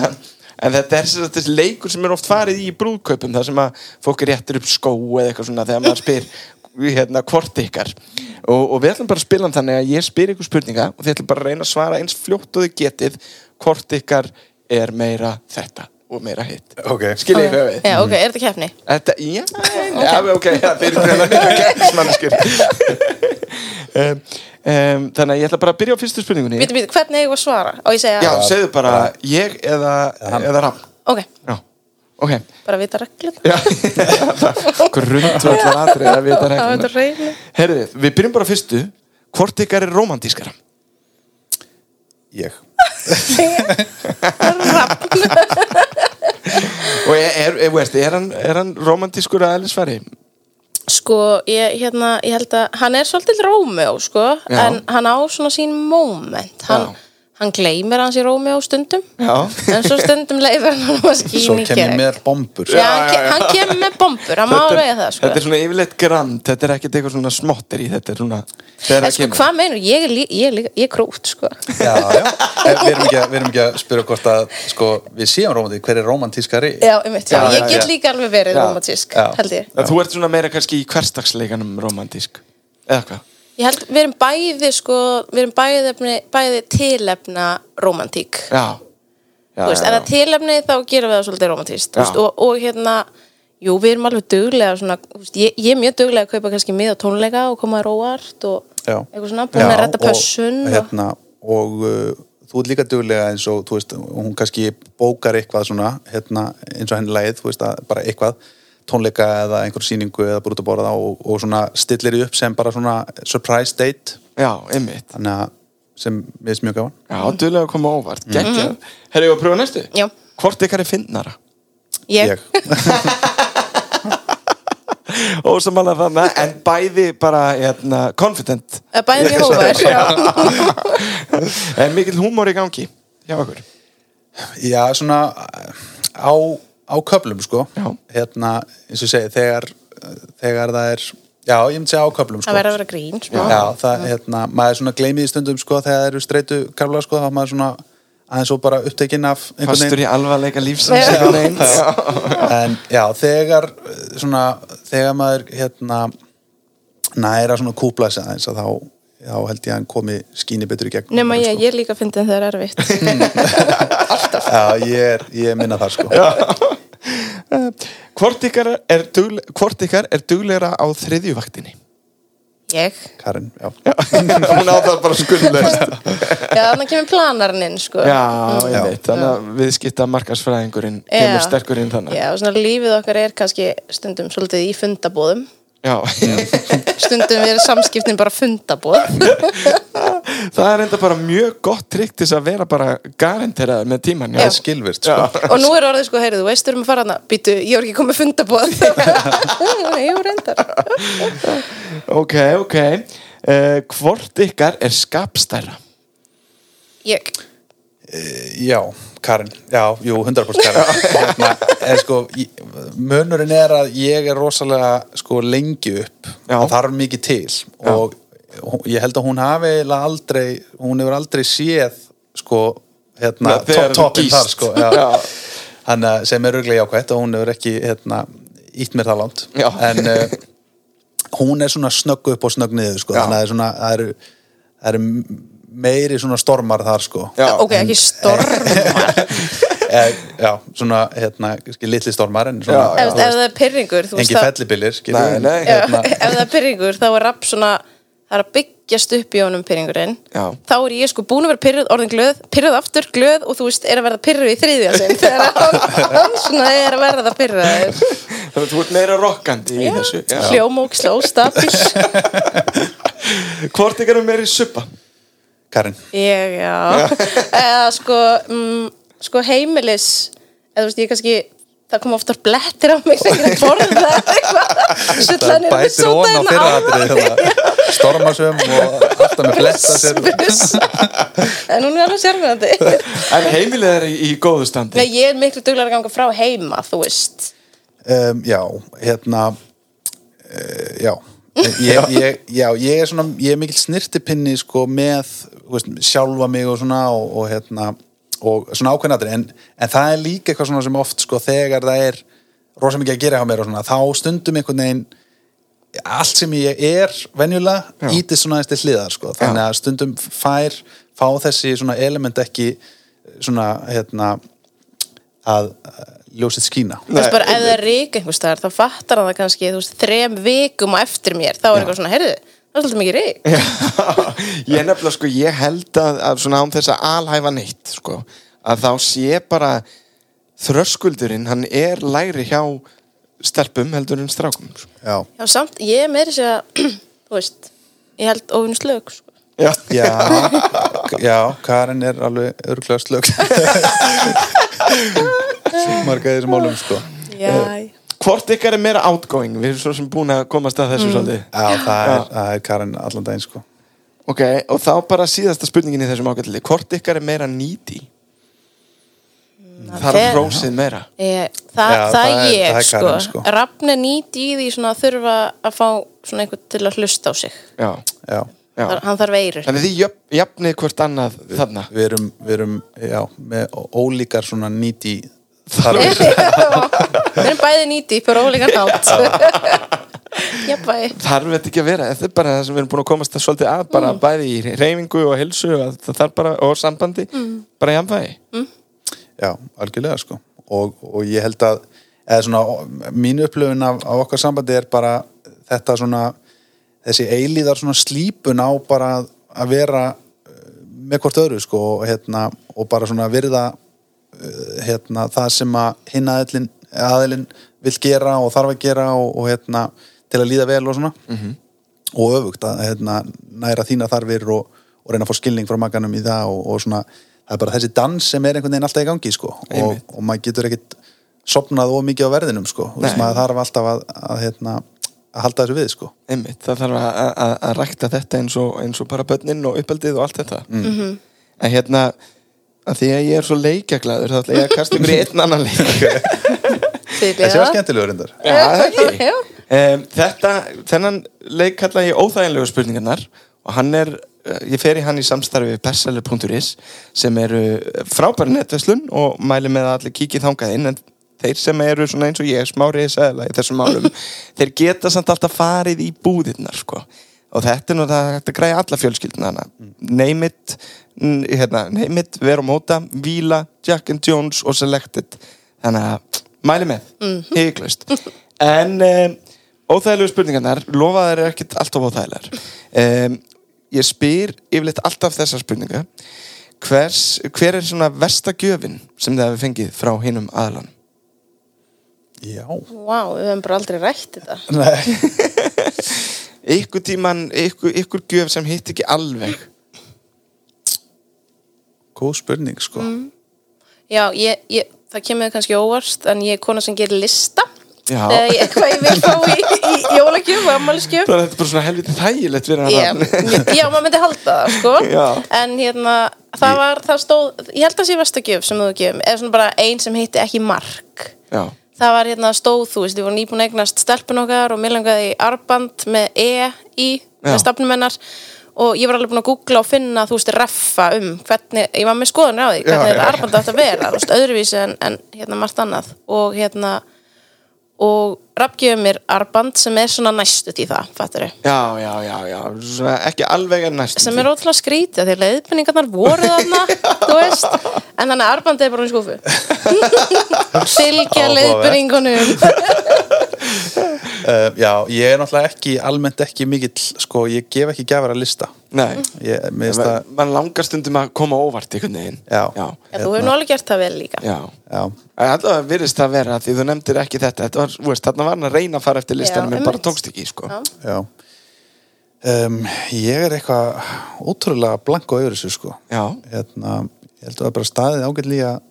en þetta er sagt þessi leikur sem er oft farið í brúðkaupum þar sem að fólk er réttir upp skó eða eitthvað svona þegar maður spyr hérna hvort ykkar. Og, og við ætlum bara að spila hann þannig að ég spyr ykkur spurninga og þið ætlum bara að reyna að svara eins fljótt og þið getið hvort ykkar er meira þetta og meira hitt. Ok. skiljið hvað við Já, ok, er þetta keppni? Þetta, já, ok, já, þeir eru greina mikla keppnismannskjur um, Þannig að ég ætla bara að byrja á fyrstu spurningunni. Býtu, býtu, hvernig eigum við að svara? Ég segja, Já, segðu bara ég eða, eða Ram. Ok, Já, ok. Bara vita reglum Já, grundvöldur atrið að vita Það reynu Herðu, við byrjum bara fyrstu. Hvort ykkar er romantískara? Ég Og er, er, er, veist, er, hann, er hann romantískur að eðlisfæri? Sko, ég, hérna, ég held að hann er svolítið Rómeó, sko Já. En hann á svona sín moment Hann, Já. Hann gleymir hans í Rómeó stundum. Já. En svo stundum leifir hann að Svo skín í kem ég gegn. með bombur. Já, hann, ke hann kemur með bombur, hann má vega það, sko. Þetta er svona yfirleitt grand, þetta er ekkert eitthvað svona smottir í þetta svona En sko, kemur. hvað meinur, ég er, er, er krút, sko. Já, já. Við erum ekki, erum ekki að spyrja hvort að sko, við séum romantík, hver er romantískari Já, einmitt, já, Já, ég get líka alveg verið Já. held ég. Þú ert svona meira kannski í hverstagsleikanum romantísk eða hvað? Ég held, við erum bæði, sko, við erum bæði, bæði tilefna romantík Já, já, veist, já, já. er tilefni þá gerum við það svolítið romantíst veist, og, og hérna, jú, við erum alveg duglega svona, veist, ég, ég er mjög duglega að kaupa kannski mið á tónleika og koma þér óvart og eitthvað svona, búin að redda pössun og, og, hérna, og uh, þú ert líka duglega eins og þú veist, hún kannski bókar eitthvað svona, hérna, eins og henni lagið, þú veist, að bara eitthvað tónleika eða einhver sýningu eða bara út að borða og, og svona stillir því upp sem bara svona surprise date. Já, einmitt. Þannig að sem við erum mjög gaman. Já, duðlega að koma óvart, geggjað. Herra, ég var að pröfa næstu? Já. Hvort ykkar er fyndnara? ég, Ósamála þannig, en bæði bara, hérna, confident. Eh, bæði mjög hófar já. En mikill húmor í gangi hjá okkur Já, svona á, á köflum sko Já. hérna, eins og segi, þegar þegar það er, já, ég myndi segja á köflum sko það verður að vera grín smá. Já, það, hérna, maður svona gleymið í stundum sko þegar það eru streitu kafla sko þá er maður svona aðeins og bara upptekinn af Fastur í alvarleika. Já. en já, þegar svona, þegar maður hérna næra svona kúpla sig aðeins að þá, þá held ég að hann komi skíni betur í gegn nema ég, sko. ég líka fyndin þegar það er erfitt Já, ég er, ég er minna þar sko Hvort ykkar er, dugle, hvort ykkar er duglegra á þriðjuvaktinni? ég, Karin, já Hún á það bara skuldleist já, þannig kemur planarinn inn sko Já, Já. einmitt, þannig að við skipta markarsfræðingurinn Já. kemur sterkur inn þannig Já, og svona lífið okkar er kannski stundum svolítið í fundabóðum Já. Stundum er samskiptin bara fundabóð Það er enda bara mjög gott trikk til að vera bara garanteraður með tíman Það er skilvirt sko. Og nú er orðið sko, heyrðu, veist, erum að fara hana býtu, ég er ekki komið fundabóð Jú, reyndar. Ok, ok. Uh, Hvort ykkar er skapstæra? Ég, Já, Karin, já, jú, 100% Karin hérna, er sko munurinn er að ég er rosalega sko lengi upp Já. það þarf mikið til og hún- ég held að hún hafi aldrei hún hefur aldrei séð sko hérna, Já, þegar to- toppinn gýst. þar sko já. Já. Þannig að sem er örglega jákvætt og hún hefur ekki hérna, ítt mér það langt Já. en uh, hún er svona snögg upp og snögg niður sko. Já. þannig að það er eru, eru meiri svona stormar þar sko Já. ok, ekki stormar eh, já, svona hérna, litli stormar en Já, svona, ef, ef það er pyrringur, veist engi nei. Já, ef það er pyrringur, þá er rapp svona það er að byggjast upp í honum pyrringurinn Já. þá er ég sko búin að vera pyrruð, orðin glöð pyrruð aftur, glöð og þú veist, er að verða pyrruð í þriðja sinn þegar hann, svona er að verða pyrruð Þannig að þú ert meira rokkandi í þessu Já. hljómóksla og stabil Hvort ykkar er meira í suppa? Karin, Ég, já. Eða sko, mm, sko heimilis eða þú veist, ég kannski það kom oftar blettir á mig sem ég er Sulla það bætir ón á sódainn fyrra á atrið stormasum og alltaf með Spuss. En hún er alveg sérfæðandi En heimilið er í, góðu standi. Nei, ég er miklu duglega að ganga frá heima, þú veist. Um, já, hérna uh, já ég, ég, já, ég er svona ég er mikill snirtipinni sko með veist, sjálfa mig og svona og, og hérna, og svona ákveðnatri en, en það er líka eitthvað svona sem oft sko þegar það er rosa mikið að gera hjá mér og svona, þá stundum einhvern veginn allt sem ég er venjulega ítið svona til hliðar sko. þannig að stundum fær fá þessi svona element ekki svona hérna að ljósið skína. Veist bara ef það er rík einhvers staðar þá fattar hann það kannski, veist, þrem vikum á eftir mér, þá er eitthvað svona, heyrðu það er svolítið mikið rík ég nefnilega sko, ég held að, að svona án þess að alhæfa neitt sko, að þá sé bara þröskuldurinn, hann er lægri hjá stelpum heldur en strákum sko. já, Já, samt, ég er meiri sér að þú veist, ég held óvinnu slög sko. Já. já, já Karin er alveg örglega slög marga þessum málum sko. Já, Hvort ykkar er meira outgoing? Við erum svo sem búin að komast að þessu svolítið. Já, það er, það er Karin allan daginn sko. Ok, og þá bara síðasta spurningin í þessum ágætli. Hvort ykkar er meira needy? Það er rósið meira. Ég, það, Já, það, það er ég það er sko. Karen, sko. Rafn er nýtt í því svona að þurfa að fá svona einhvern til að hlusta á sig. Já, já, já. Þar, hann þarf eirur Þannig þið jöfn, jafnið hvort annað þarna. við erum, við erum já, með ólíkar svona nýti við erum bæði nýtt í fyrir ólíkan jafnvægi. Þarf þetta ekki að vera, þetta er bara það sem við erum búin að komast að svolítið að bara bæði í reyfingu og helsu og það þarf bara, og sambandi bara jafnvægi. Já, algjörlega sko. Og, og ég held að eða svona, mín upplöfun af, af okkar sambandi er bara þetta svona þessi eilíðar svona slípun á bara að- vera eh, með hvort öðru sko og, hérna, og bara svona virða hérna, það sem að hinn aðilin, aðilin vill gera og þarf að gera og, og hérna, til að líða vel og svona. Og öfugt að hérna, næra þína þarfir og, og reyna að fá skilning frá makanum í það og, og svona, það er bara þessi dans sem er einhvern veginn alltaf í gangi sko. Og, og maður getur ekkit sopnað of mikið á verðinum sko. Veist, Nei. maður þarf alltaf að, að, hérna, að halda þessu við sko. Einmitt, það þarf að, að, að rækta þetta eins og, eins og bara börnin og uppeldið og allt þetta. Mhm. en hérna að því að ég er svo leikjaglæður þá ætla ég að kasta ykkur í einn annan leik. Þessi var skemmtilegur reyndar. Já, það ekki. um, Þetta, þennan leik kalla ég óþægilegu spurningarnar og hann er, uh, ég fer í hann í samstarfi bestseller.is sem eru frábæri netverslun og mæli með að allir kíkið þangað inn en þeir sem eru svona eins og ég smáriði segla í þessum málum þeir geta samt alltaf farið í búðirnar sko. og þetta er nú það þetta græði alla fjölskyldina hana name it, hérna, name it vera á móta, Vila, Jack and Jones og Selected. Þannig að mæli með, mm. hygglust en um, óþægilegu spurningarnar lofaðar er ekkert alltaf óþægilegar. Um, ég spyr yfirleitt alltaf þessar spurningar. Hvers, hver er svona versta gjöfin sem þið hefur fengið frá hinum aðlan já, Vá, við höfum bara aldrei rætt þetta. Nei. Ykkur tíman, ykkur, ykkur gjöf sem hitt ekki alveg góð spurning sko. Já, ég, ég, það kemur kannski óvarst en ég er kona sem gerir lista. Já. þegar ég, hvað ég vil fá í, í jólagjöf og ammælisgjöf það er bara svona helviti þægilegt Já, hann já, maður myndi halda það, sko. Já. En hérna, það var, það stóð Ég held að það sé versta sem þú gefum Eða svona bara ein sem hitti ekki mark. Já, Það var hérna stóð, þú veist, við vorum nýbúin að eignast stelpun okkar og mér langaði í arband með E í, með stafnum hennar og ég var alveg búin að googla og finna, þú veist, reffa um hvernig, ég var með skoðunir á því, hvernig þetta já. arband átt að vera, þú veist, öðruvísi en, en hérna margt annað og hérna og rafgjöfum mér arband sem er svona næstut í það, fattur já, já, já, já. Svona ekki alveg en næst sem er ótrúlega skrítið því að leiðbendingarnar voru þarna þú veist, en þannig að arbandið er bara í skúfu fylgja Áhugavert. leiðbendingunum uh, já, ég er náttúrulega ekki almennt ekki mikill, sko, ég gef ekki gjafar að lista Nei, ég, það, man langar stundum að koma óvart einhvern veginn. Já. já, Já, þú hefur alveg gert það vel líka. Já. já, Alltaf virðist það vera því þú nefndir ekki þetta Þetta var, veist, þarna var hann að reyna að fara eftir listanum en bara tókst ekki, sko. Já. já. Um, ég er eitthvað ótrúlega blank og öðru sko. Já. hérna, ég held að það er bara staðið ágætlega að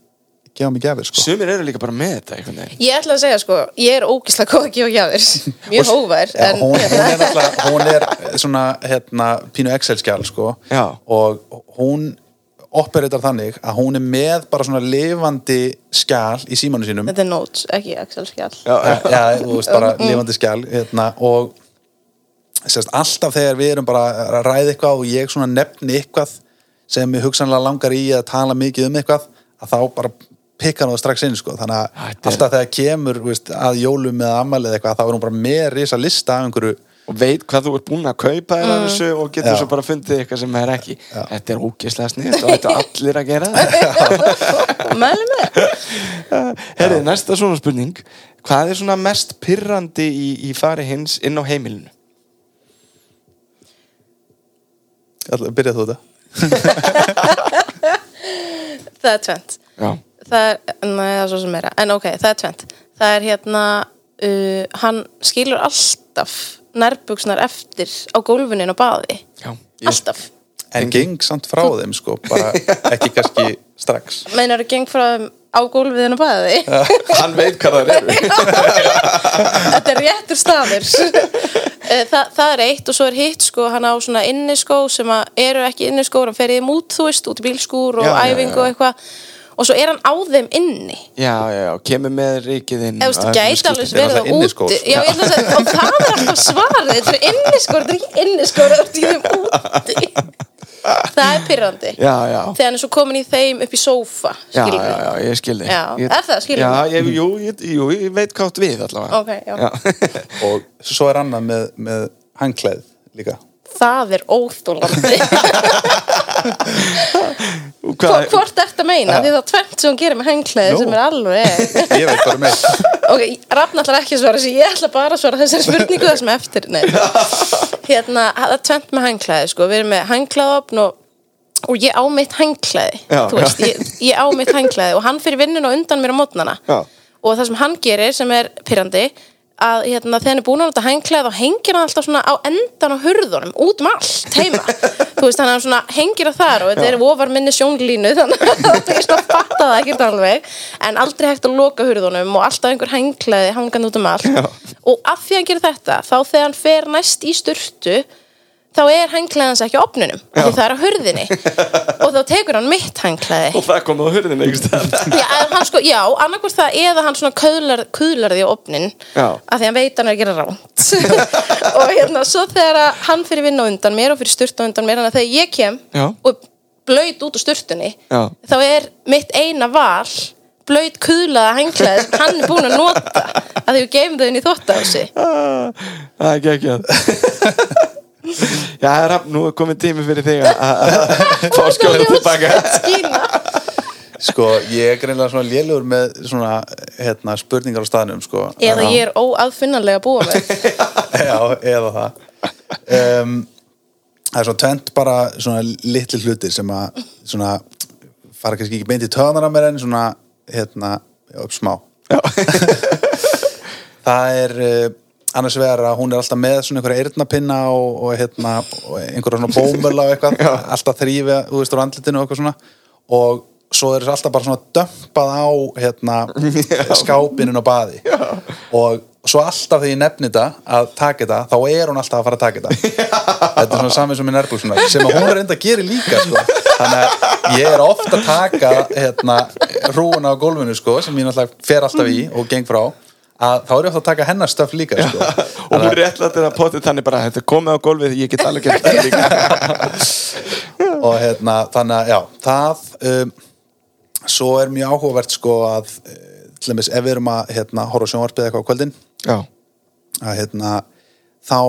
gefa mig gjafir sko. Sumir eru líka bara með þetta einhvern veginn. Ég ætla að segja sko, ég er ógislega góð að gefa gjafir. Mjög hófær Já, en, hún, hún er náttúrulega, hún er svona hérna, pínu Excel-skjál sko. Já. og hún operator þannig að hún er með bara svona lifandi skjál í símanu sínum. Þetta er notes, ekki Excel-skjál Já, já, já, þú veist bara lifandi skjál hérna, og sérst, alltaf þegar við erum bara að ræða eitthvað og ég svona nefni eitthvað sem ég hugsanlega langar í að tala mikið um eitthvað að þá bara pikka hann það strax inn sko. þannig að er- alltaf þegar kemur veist, að jólum eða ammælið eitthvað þá er hún bara með risa lista af einhverju og veit hvað þú ert búin að kaupa þér Mm. af þessu og getur Já. svo bara fundið eitthvað sem er ekki þetta er ógeðslega sniðt og þetta er allir að gera það Mæli með Herri, næsta svona spurning hvað er svona mest pirrandi í, í fari hins inn á heimilinu? Byrjað þú þetta? Það er tvent Já, Það er, nei það er svo sem meira. En ok, það er tvent Það er hérna uh, Hann skilur alltaf nærbuksnar eftir á gólfinu inn á baði. Já Alltaf. En geng samt frá þeim sko, bara ekki kannski strax. Meinar þú geng frá þeim á gólfið inn á baði? Hann veit hvað það eru. Þetta er réttur staður. Eh, Þa, það er eitt og svo er hitt sko hann á svona inniskó sem eru ekki inniskór, hann fer í þeim út þú veist, út í bílskúr og Já, já, æfingu já. og eitthvað og svo er hann á þeim inni. Já, já, já, kemur með ríkið inn. Eða þú veist, gæti alveg er verið á inniskór, úti. Sko. já, ég ætla að segja, og það er alltaf svarið. Þetta er inniskór, þetta er ekki inniskór þetta er þeim úti. Það er pyrrandi Já, já. Þegar hann er svo komin í þeim upp í sófa Já, já, já, ég skil þig Já, ég, er það, skilur Já, ég, jú, ég, jú, ég veit hvað átt við allavega. Ok, já. Og svo er annað með, með hangklæð líka. Það er óþólandi Og hvort ert að meina, því það er tvent sem hann gerir með hengklæði Nú. sem er alveg Ég veit bara með. ok, Rafn ætlar ekki að svara þessi ég ætla bara að svara þessari spurningu er eftir hérna, það er tvent með hengklæði sko. við erum með hengklæðopn og, og ég á mitt já. ég, ég á mitt hengklæði og hann fyrir vinnuna undan mér á mótnana og það sem hann gerir sem er pyrrandi að hérna, þegar hann er búin að nota hengklæð þá hengir hann alltaf svona á endan á hurðunum út um allt heima. Veist, þannig að hann svona hengir það þar og þetta er ofar minni sjónlínu þannig að það er svona að fatta það ekkert alveg. En aldrei hægt að loka hurðunum og alltaf einhver hengklæði hangandi út um allt. Já. og af því að hann gerir þetta þá þegar hann fer næst í sturtu þá er hengklæðans ekki á opnunum því það er á hurðinni. Og þá tekur hann mitt hengklæði og það kom á staðar. Já, sko, já, annarkvort það eða hann svona kuðlar, kuðlar því á opnin að því hann veit hann er að gera ránt og hérna, svo þegar að hann fyrir vinna á undan mér og fyrir sturt á undan mér að þegar ég kem Já. og blöyt út úr sturtunni Já. þá er mitt eina val blöyt kuðlaða henglaði sem hann er búin að nota að því við gefum þau inn í þvóttási Ah, Það er ekki ekki Já, Rafn, nú er komið tími fyrir þig að- fá skjóðið tilbaka Sko, ég er greinlega svona lélugur með svona, hérna, spurningar á staðnum, sko. eða ég er óaðfinnanlega að búa með Já, eða það. Um, það er svona tvent bara svona litli hlutir sem að svona fara kannski ekki beint í töðanar að mér en svona, hérna, upp smá. Já. það er uh, annars vegar að hún er alltaf með svona einhverja eyrnapinna og, og hérna og einhverja svona bómöla og eitthvað alltaf þrýfi, þú veist, úr andlitinu og eitthvað svona. Og svo er þessi alltaf bara svona dömpað á hérna skápinin og baði. Já. og svo alltaf þegar ég nefni þetta að taka þetta, þá er hún alltaf að fara að taka þetta. Þetta er svona samið sem í nærbúksuna sem að hún er enda að gera líka sko. þannig að ég er ofta að taka hérna, hrúuna á gólfinu sko, sem ég náttúrulega fer alltaf í og geng frá að þá er ég ofta að taka hennar stöf líka sko. og hún réttlættir að potið þannig bara þetta er komið á gólfið, ég get alveg gert það líka og hérna, þannig að já, það um, svo er mjög áhugavert sko að eh, til dæmis ef við erum að hérna, horfa sjónvarpið eitthvað á kvöldin Já, að hérna þá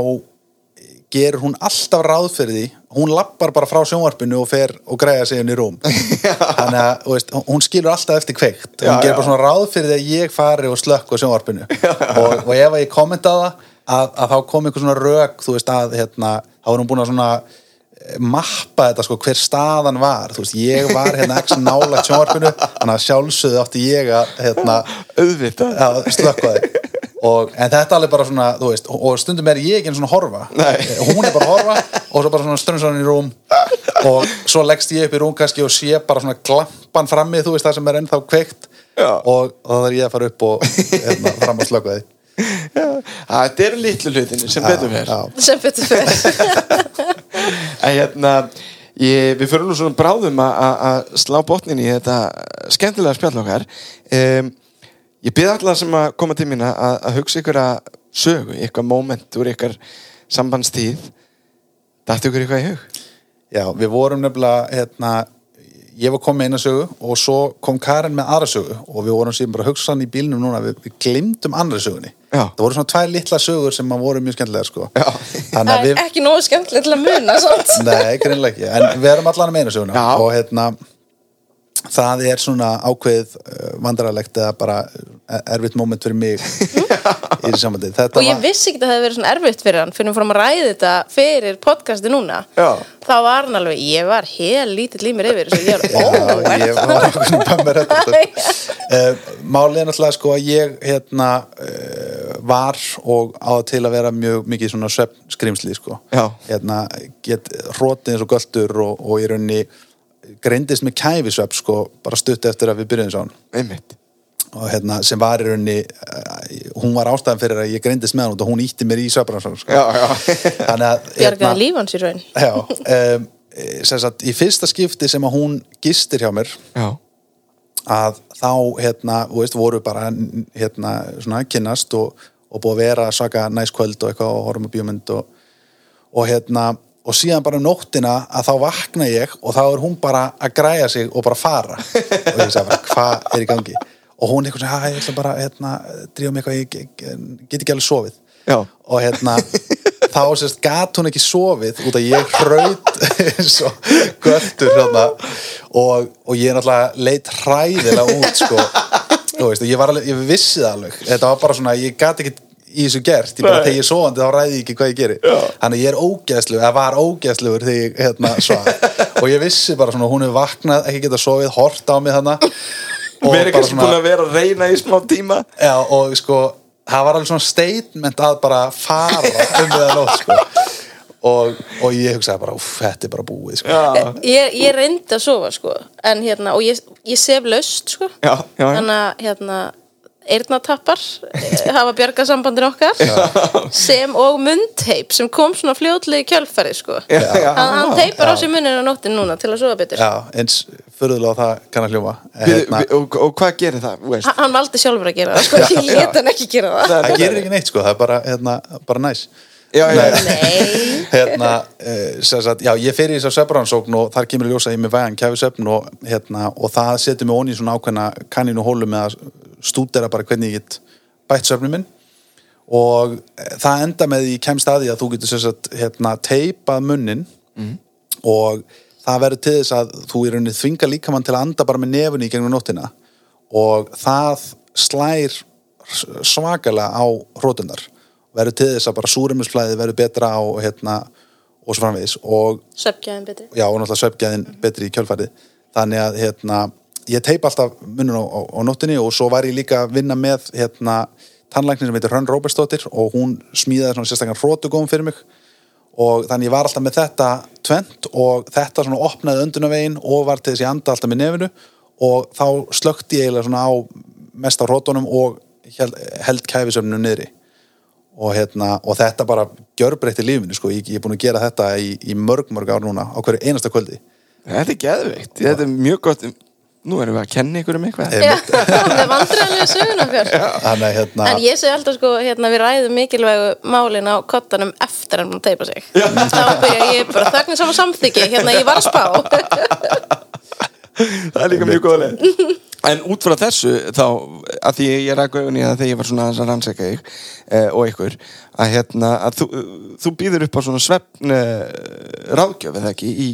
gerur hún alltaf ráð fyrir því hún lappar bara frá sjónvarpinu og fer og græða sig inn í rúm. Þannig að veist, hún skilur alltaf eftir kveikt. Já, hún gerir já. bara svona ráð fyrir því að ég fari og slökk á sjónvarpinu. Og, og ef að ég kommenta það að, að þá kom einhver svona rök þú veist að hérna, þá er hún búin að svona eh, mappa þetta sko hver staðan var. Þú veist, ég var hérna ekki nála sjónvarpinu, þannig að sjálfsögðu átti ég að hérna, auðvitað. Já, slökka þig og, en þetta er alveg bara svona, veist og stundum er ég ekki svona að horfa. Nei. hún er bara horfa og svo bara svona svona í rúm. Og svo leggst ég upp í rúm kannski og sé bara svona glampan frammi þú veist það sem er ennþá kveikt. Og, og þá þarf ég að fara upp og hérna, fram að slökka þig. Já, Þetta eru litlu hlutinu sem betur já. sem betur En hérna, ég, við fyrir nú svona bráðum að slá botnin í þetta skemmtilega spjall okkar. Um, Ég byrði alltaf sem að koma til mín að, að hugsa ykkur að sögu, ykkur moment úr ykkur sambandstíð Dættu ykkur eitthvað í hug? Já, við vorum nefnilega hérna, ég var komið með eina sögu og svo kom Karen með aðra sögu og við vorum síðan bara að hugsa hann í bílnum núna við, við glimtum annari sögunni Já. það voru svona tvær litla sögur sem að voru mjög skemmtilegar sko. Það að er við ekki nógu skemmtilegt til að muna. Nei, greinlega ekki, en við erum allan að meina söguna Já. og hérna það er svona ákveðið uh, vandrarlegt eða bara uh, erfitt moment fyrir mig í Þetta Og ég vissi ekki að það hefði verið svona erfitt fyrir hann fyrir að fórum að ræða þetta fyrir podcasti núna. Já. Þá var hann alveg, ég var hel lítill í mér yfir. Ég var, ó, Já, er ég var okkur bæmur þetta uh, Málið er náttúrulega sko að ég hérna uh, var og á til að vera mjög mikið svona svefnskrimsli sko Já. hérna get hrótið eins og göldur og, og í rauninni greindist með kæfisvepp sko bara stutt eftir að við byrjuðum svo einmitt og hérna sem var í rauninni uh, hún var ástæðan fyrir að ég greindist með hann og hún ítti mér í svefnbransan sko. Þannig að Bjargaði líf hans í raun. já, um, sem sagt, í fyrsta skipti sem að hún gistir hjá mér Já, að þá hérna, veist, voru bara hérna, svona kynnast og, og búið að vera svaka næst kvöld og eitthvað og horfum á bíómynd og, og hérna og síðan bara um nóttina að þá vakna ég og þá er hún bara að græja sig og bara fara. Og ég sagði bara, hvað er í gangi? Og hún eitthvað sem, ég ætla bara hérna, drífa mig eitthvað, ég, get ekki alveg sofið. Já. og hérna þá sérst gat hún ekki sofið út að ég hraut eins og göttur hérna. Og, og ég náttúrulega leitt hræðilega út sko. Veist, ég, alveg, ég vissi það alveg. Þetta var bara svona, ég gat ekki í þessu gert ég bara, þegar ég er sofandi þá ræði ég ekki hvað ég geri þannig að ég er ógeðslu, eða var ógeðslugur þegar ég hérna svaf og ég vissi bara svona, hún hefur vaknað, ekki geta sofið hort á mig þarna og Verið kannski búin að vera að reyna í smá tíma Já, og sko, það var alveg svona statement að bara fara um við að nótt, sko. Og, og ég hugsaði bara, uff, þetta er bara búið, sko. Já, Ég, ég reyndi að sofa, sko. En hérna, og ég, ég sef löst, sko. já, já, já. Þannig að, hérna, eyrnatappar eh, hafa bjargað sambandin okkar sem og mundteip sem kom svona fljótlega í kjölfari sko. Já, já, hann, hann já. teipar á sig muninu á nóttin núna til að sofa betur Já, eins förðulega það kann að hljóma. Hérna, og, og hvað gerir það? Veist? hann, valdi sjálfur að gera það sko. ég let hann ekki gera það það gerir ekki neitt, sko, það er bara, hérna, bara næs. Já, já, já. nei, hérna, sem sagt, já, ég fer í þess að svefnrannsókn og þar kemur í ljósa ég með vægan kæfisöfn og, hérna, og það setur mig onni í svona ákveðna kanninu hólu með að stúdera bara hvernig ég get bætt söfnum minn. Og eh, það enda með því kemst að því að þú getur hérna, teipað munnin og það verður til þess að þú í rauninni þvinga líkamann til að anda bara með nefunni í gegnum nóttina. Og það slær svakalega á hrótundar verður til þess að bara súrumisflæði verður betra á hérna og svo framvegis. Og söpgjaðin betri. Já og náttúrulega svefgæðin betri í kjölfarið. Þannig að hérna ég teipa alltaf munnun á, á, á nóttinni og svo var ég líka að vinna með hérna tannlæknir sem heitir Hrönn Róbertsdóttir og hún smíðaði svona sérstaklega hrótugóm fyrir mig. Og þannig ég var alltaf með þetta tvent og þetta svona opnaði öndunavegin og var til þess ég anda alltaf með nefinu. Og þá slökti ég eiginlega svona á mest á hrótunum og held, held kæfisöfnum niðri og, hérna, og þetta bara gjörbreytti lífinu sko. ég, ég er búin að gera þetta í, í mörg mörg ár núna á hverju einasta kvöldi. Þetta er geðveikt, þetta er mjög gott. Nú erum við að kenna ykkur um eitthvað. Já, það er vandræðanlega sögun okkar. Þannig að hérna En ég segi alltaf sko, hérna, við ræðum mikilvægu málin á kottanum eftir en hún teipa sig. Þá byrja ég bara þögnin saman samþyggi, hérna ég var að spá. Það er líka mjög góð leið En út frá þessu þá að því ég auðvunni að þegar ég var svona að rannsaka þig eh, og ykkur að hérna að þú, þú býður upp á svona svefn eh, ráðgjöf eða ekki í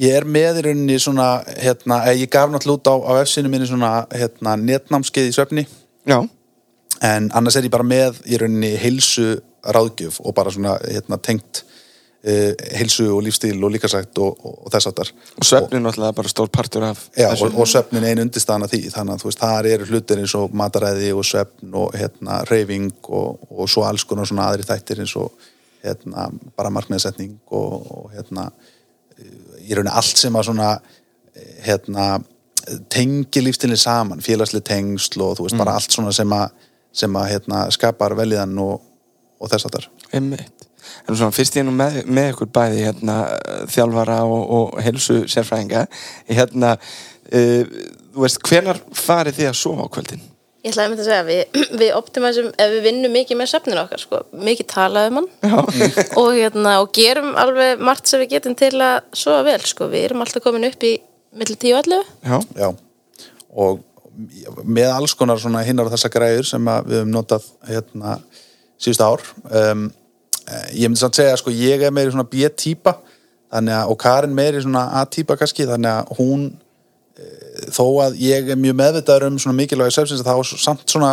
ég er með í rauninni svona hérna, eh, ég gaf náttúrulega út á, á F-sinu minni svona hérna, netnámskeið í svefni. Já, en annars er ég bara með í rauninni heilsu ráðgjöf og bara svona hérna, tengt uh, heilsu og lífstíl og líkasagt og, og, og þess aftar og svefnin náttúrulega bara stór partur af Já, þessu. og, og svefnin er ein undirstaðan af því þannig að þú veist, þar eru hlutir eins og mataræði og svefn og hérna reyfing og, svo alls konar svona aðri þættir eins og hérna bara markmiðsetning og, hérna í rauninni allt sem að svona eh, hérna tengi lífstilin saman, félagslega tengsl og þú veist, bara allt svona sem að sem að hérna skapar velíðan og, og þess aftar Einmitt. En svona fyrst ég nú með, með ykkur bæði hérna, þjálfara og, og helsu sérfræðinga. Hérna, uh, þú veist, hvenar farið þið að sofa á kvöldin? Ég ætlaði að mynda að segja, við, við optimæsum, ef við vinnum mikið með söfninu okkar, sko, mikið talaðum hann. Og, hérna, og gerum alveg margt sem við getum til að sofa vel, sko, við erum alltaf komin upp í millir 10 og 11 Já, já. Og með alls konar svona hinnar og þessa græður sem við höfum notað hérna síðust ár um, eh, ég myndi samt segja sko ég er meiri svona að og Karin meiri svona A-típa kannski þannig að hún eh, þó að ég er mjög meðvitaður um svona mikilvægi svefnsins þá samt svona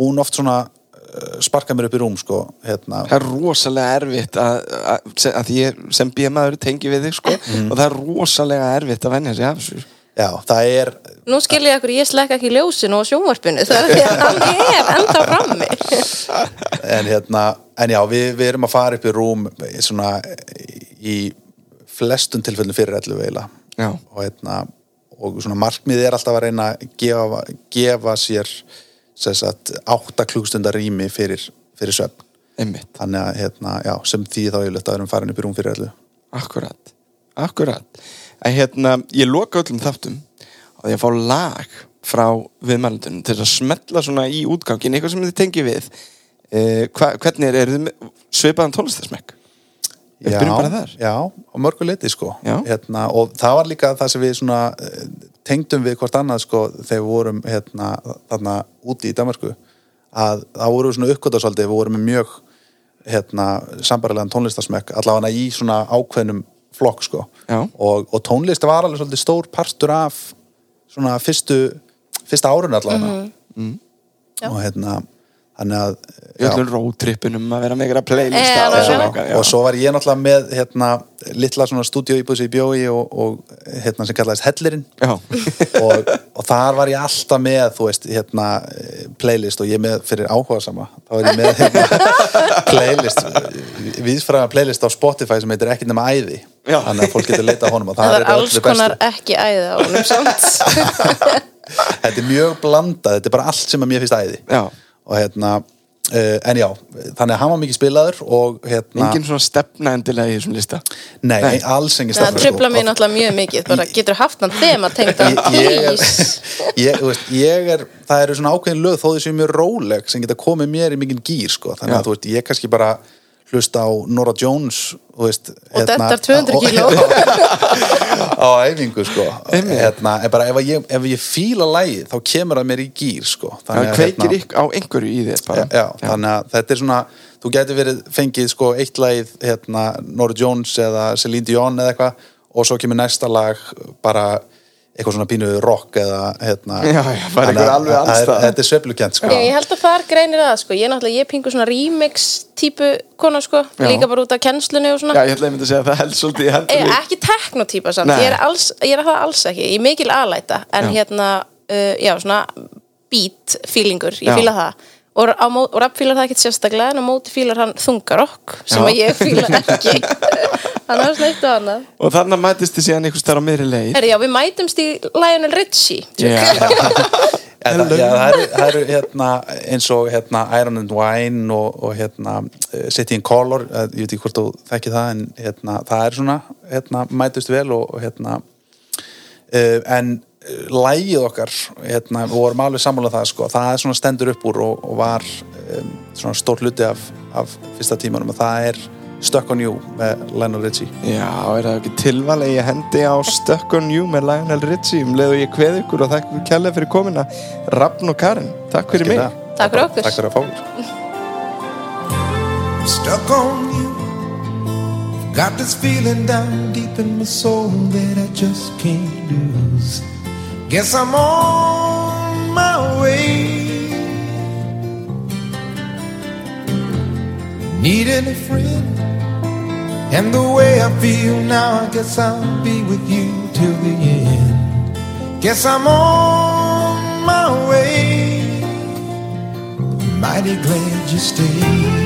hún oft svona eh, sparkar mér upp í rúm sko hérna, það er rosalega erfitt að, að, að ég sem bíamaður tengi við þig sko Mhm. og það er rosalega erfitt að venja sig af þessu já það er Nú skil ég okkur, ég slekka ekki ljósinu og sjónvarpinu það er því að hann er enda frammi. En hérna, en já, við, við erum að fara upp í rúm svona í flestum tilfellum fyrir 11 eiginlega. Já. og hérna, og svona markmiðið er alltaf að reyna að gefa, gefa sér sem sagt, 8 klukkstundar rými fyrir, fyrir svefn einmitt, þannig að, hérna, já, sem því þá yfirleitt að við erum farin upp í rúm fyrir 11 akkurat akkurat, að hérna ég loka öllum þáttum og ég fá lag frá viðmælundunum til að smetla svona í útgangin eitthvað sem þið tengi við. Eh, hva, hvernig er, þið með svipaðan tónlistarsmekk? Við byrjum bara þar. já, á mörgu leiti sko. Hérna, og það var líka það sem við svona eh, tengdum við hvort annað sko þegar við vorum hérna, þarna úti í Danmarku að það voru svona uppgötarsaldið, við vorum með mjög hérna, sambarilegan tónlistasmekk allavega í svona ákveðnum flokk sko. Og, og tónlist var alveg svolítið stór partur af svona fyrstu fyrsta árun allavega. Já. og hérna þannig að í öllum roadtrippunum að vera með einhverja playlista Eh, og já, svona já. eitthvað, já. og svo var ég náttúrulega með hérna, litla svona stúdíu íbúð sem ég bjói og, og hérna sem kallaðist Hellirinn og, og þar var ég alltaf með þú veist, hérna playlist og ég með fyrir áhuga sama þá var ég með hérna, playlist viðsfræða playlist á Spotify sem heitir ekkert nema æði Já. þannig að fólk getur leitað honum og Það það er alls konar bestu ekki æði á honum samt þetta er mjög blandað, þetta er bara allt sem að mér finnst æði Já. Og hérna uh, en já, þannig að hann var mikið spilaður og hérna engin svona stefna endilega í þessum lista nei, Nei. alls engin Það stefna, trubla sko. mér náttúrulega mjög mikið bara getur haft hann tengt að ég er það eru svona ákveðin lög þó þessi mjög róleg sem geta komið mér í mikinn gýr sko. þannig Já. að þú veist, ég kannski bara hlusta á Nora Jones veist, Og dettar 200 kíló. á æfingu sko. hérna, en bara ef ég, ef ég fíla lægi þá kemur það mér í gýr sko. það kveikir hérna, ykkur á einhverju í þér bara já, þannig að þetta er svona þú getur verið fengið sko eitt lagið hérna, Nora Jones eða Celine Dion eða eitthvað og svo kemur næsta lag bara eitthvað svona pínu rock eða hérna Já, já, að- að- staðar. þetta er sveiflukent sko. Ég held að þar greinir það sko. Ég er náttúrulega, ég er pingu svona remix típu kona sko. Já. Líka bara út af kennslunni og svona. Já, ég ætla einmitt að segja að það held svolítið Ég, hendur ekki teknotýpa samt, ég er, alls, ég er það alls ekki. Ég er mikil aðlæta En Já. hérna, uh, já svona beat feelingur, ég Já. fíla það Og, og rapp fílar það ekkert sérstaklega En á móti fílar hann þungarokk Sem Já. að ég fíla ekki. Hann er svona eitt og annað. Og þannig mætist þið síðan einhvers þar á miðri leið. Herri, já, við mætumst í Lionel Richie. Já. En það, já, það, eru, það eru hérna eins og hérna Iron and Wine og, og hérna eh, City in Color eh, ég veit ekki hvort þú þekki það en hérna það er svona hérna mætust vel og, og hérna uh, en lægið okkar hérna, við vorum alveg sammála það sko, það er svona stendur upp úr og, og var um, svona stór hluti af, af fyrsta tímanum og það er Stuck on You með Lionel Richie. Já, er það ekki tilvalegi hendi á Stuck on You með Lionel Richie um leið og ég kveð ykkur og ykkur kærlega fyrir komina Rafn og Karin, takk fyrir mig. Takk fyrir okkur. Takk fyrir að fá okkur stuck on you. Got this feeling down deep in my soul that I just can't lose. Guess I'm on my way. Needing a friend, and the way I feel now, I guess I'll be with you till the end. Guess I'm on my way. Mighty glad you stayed.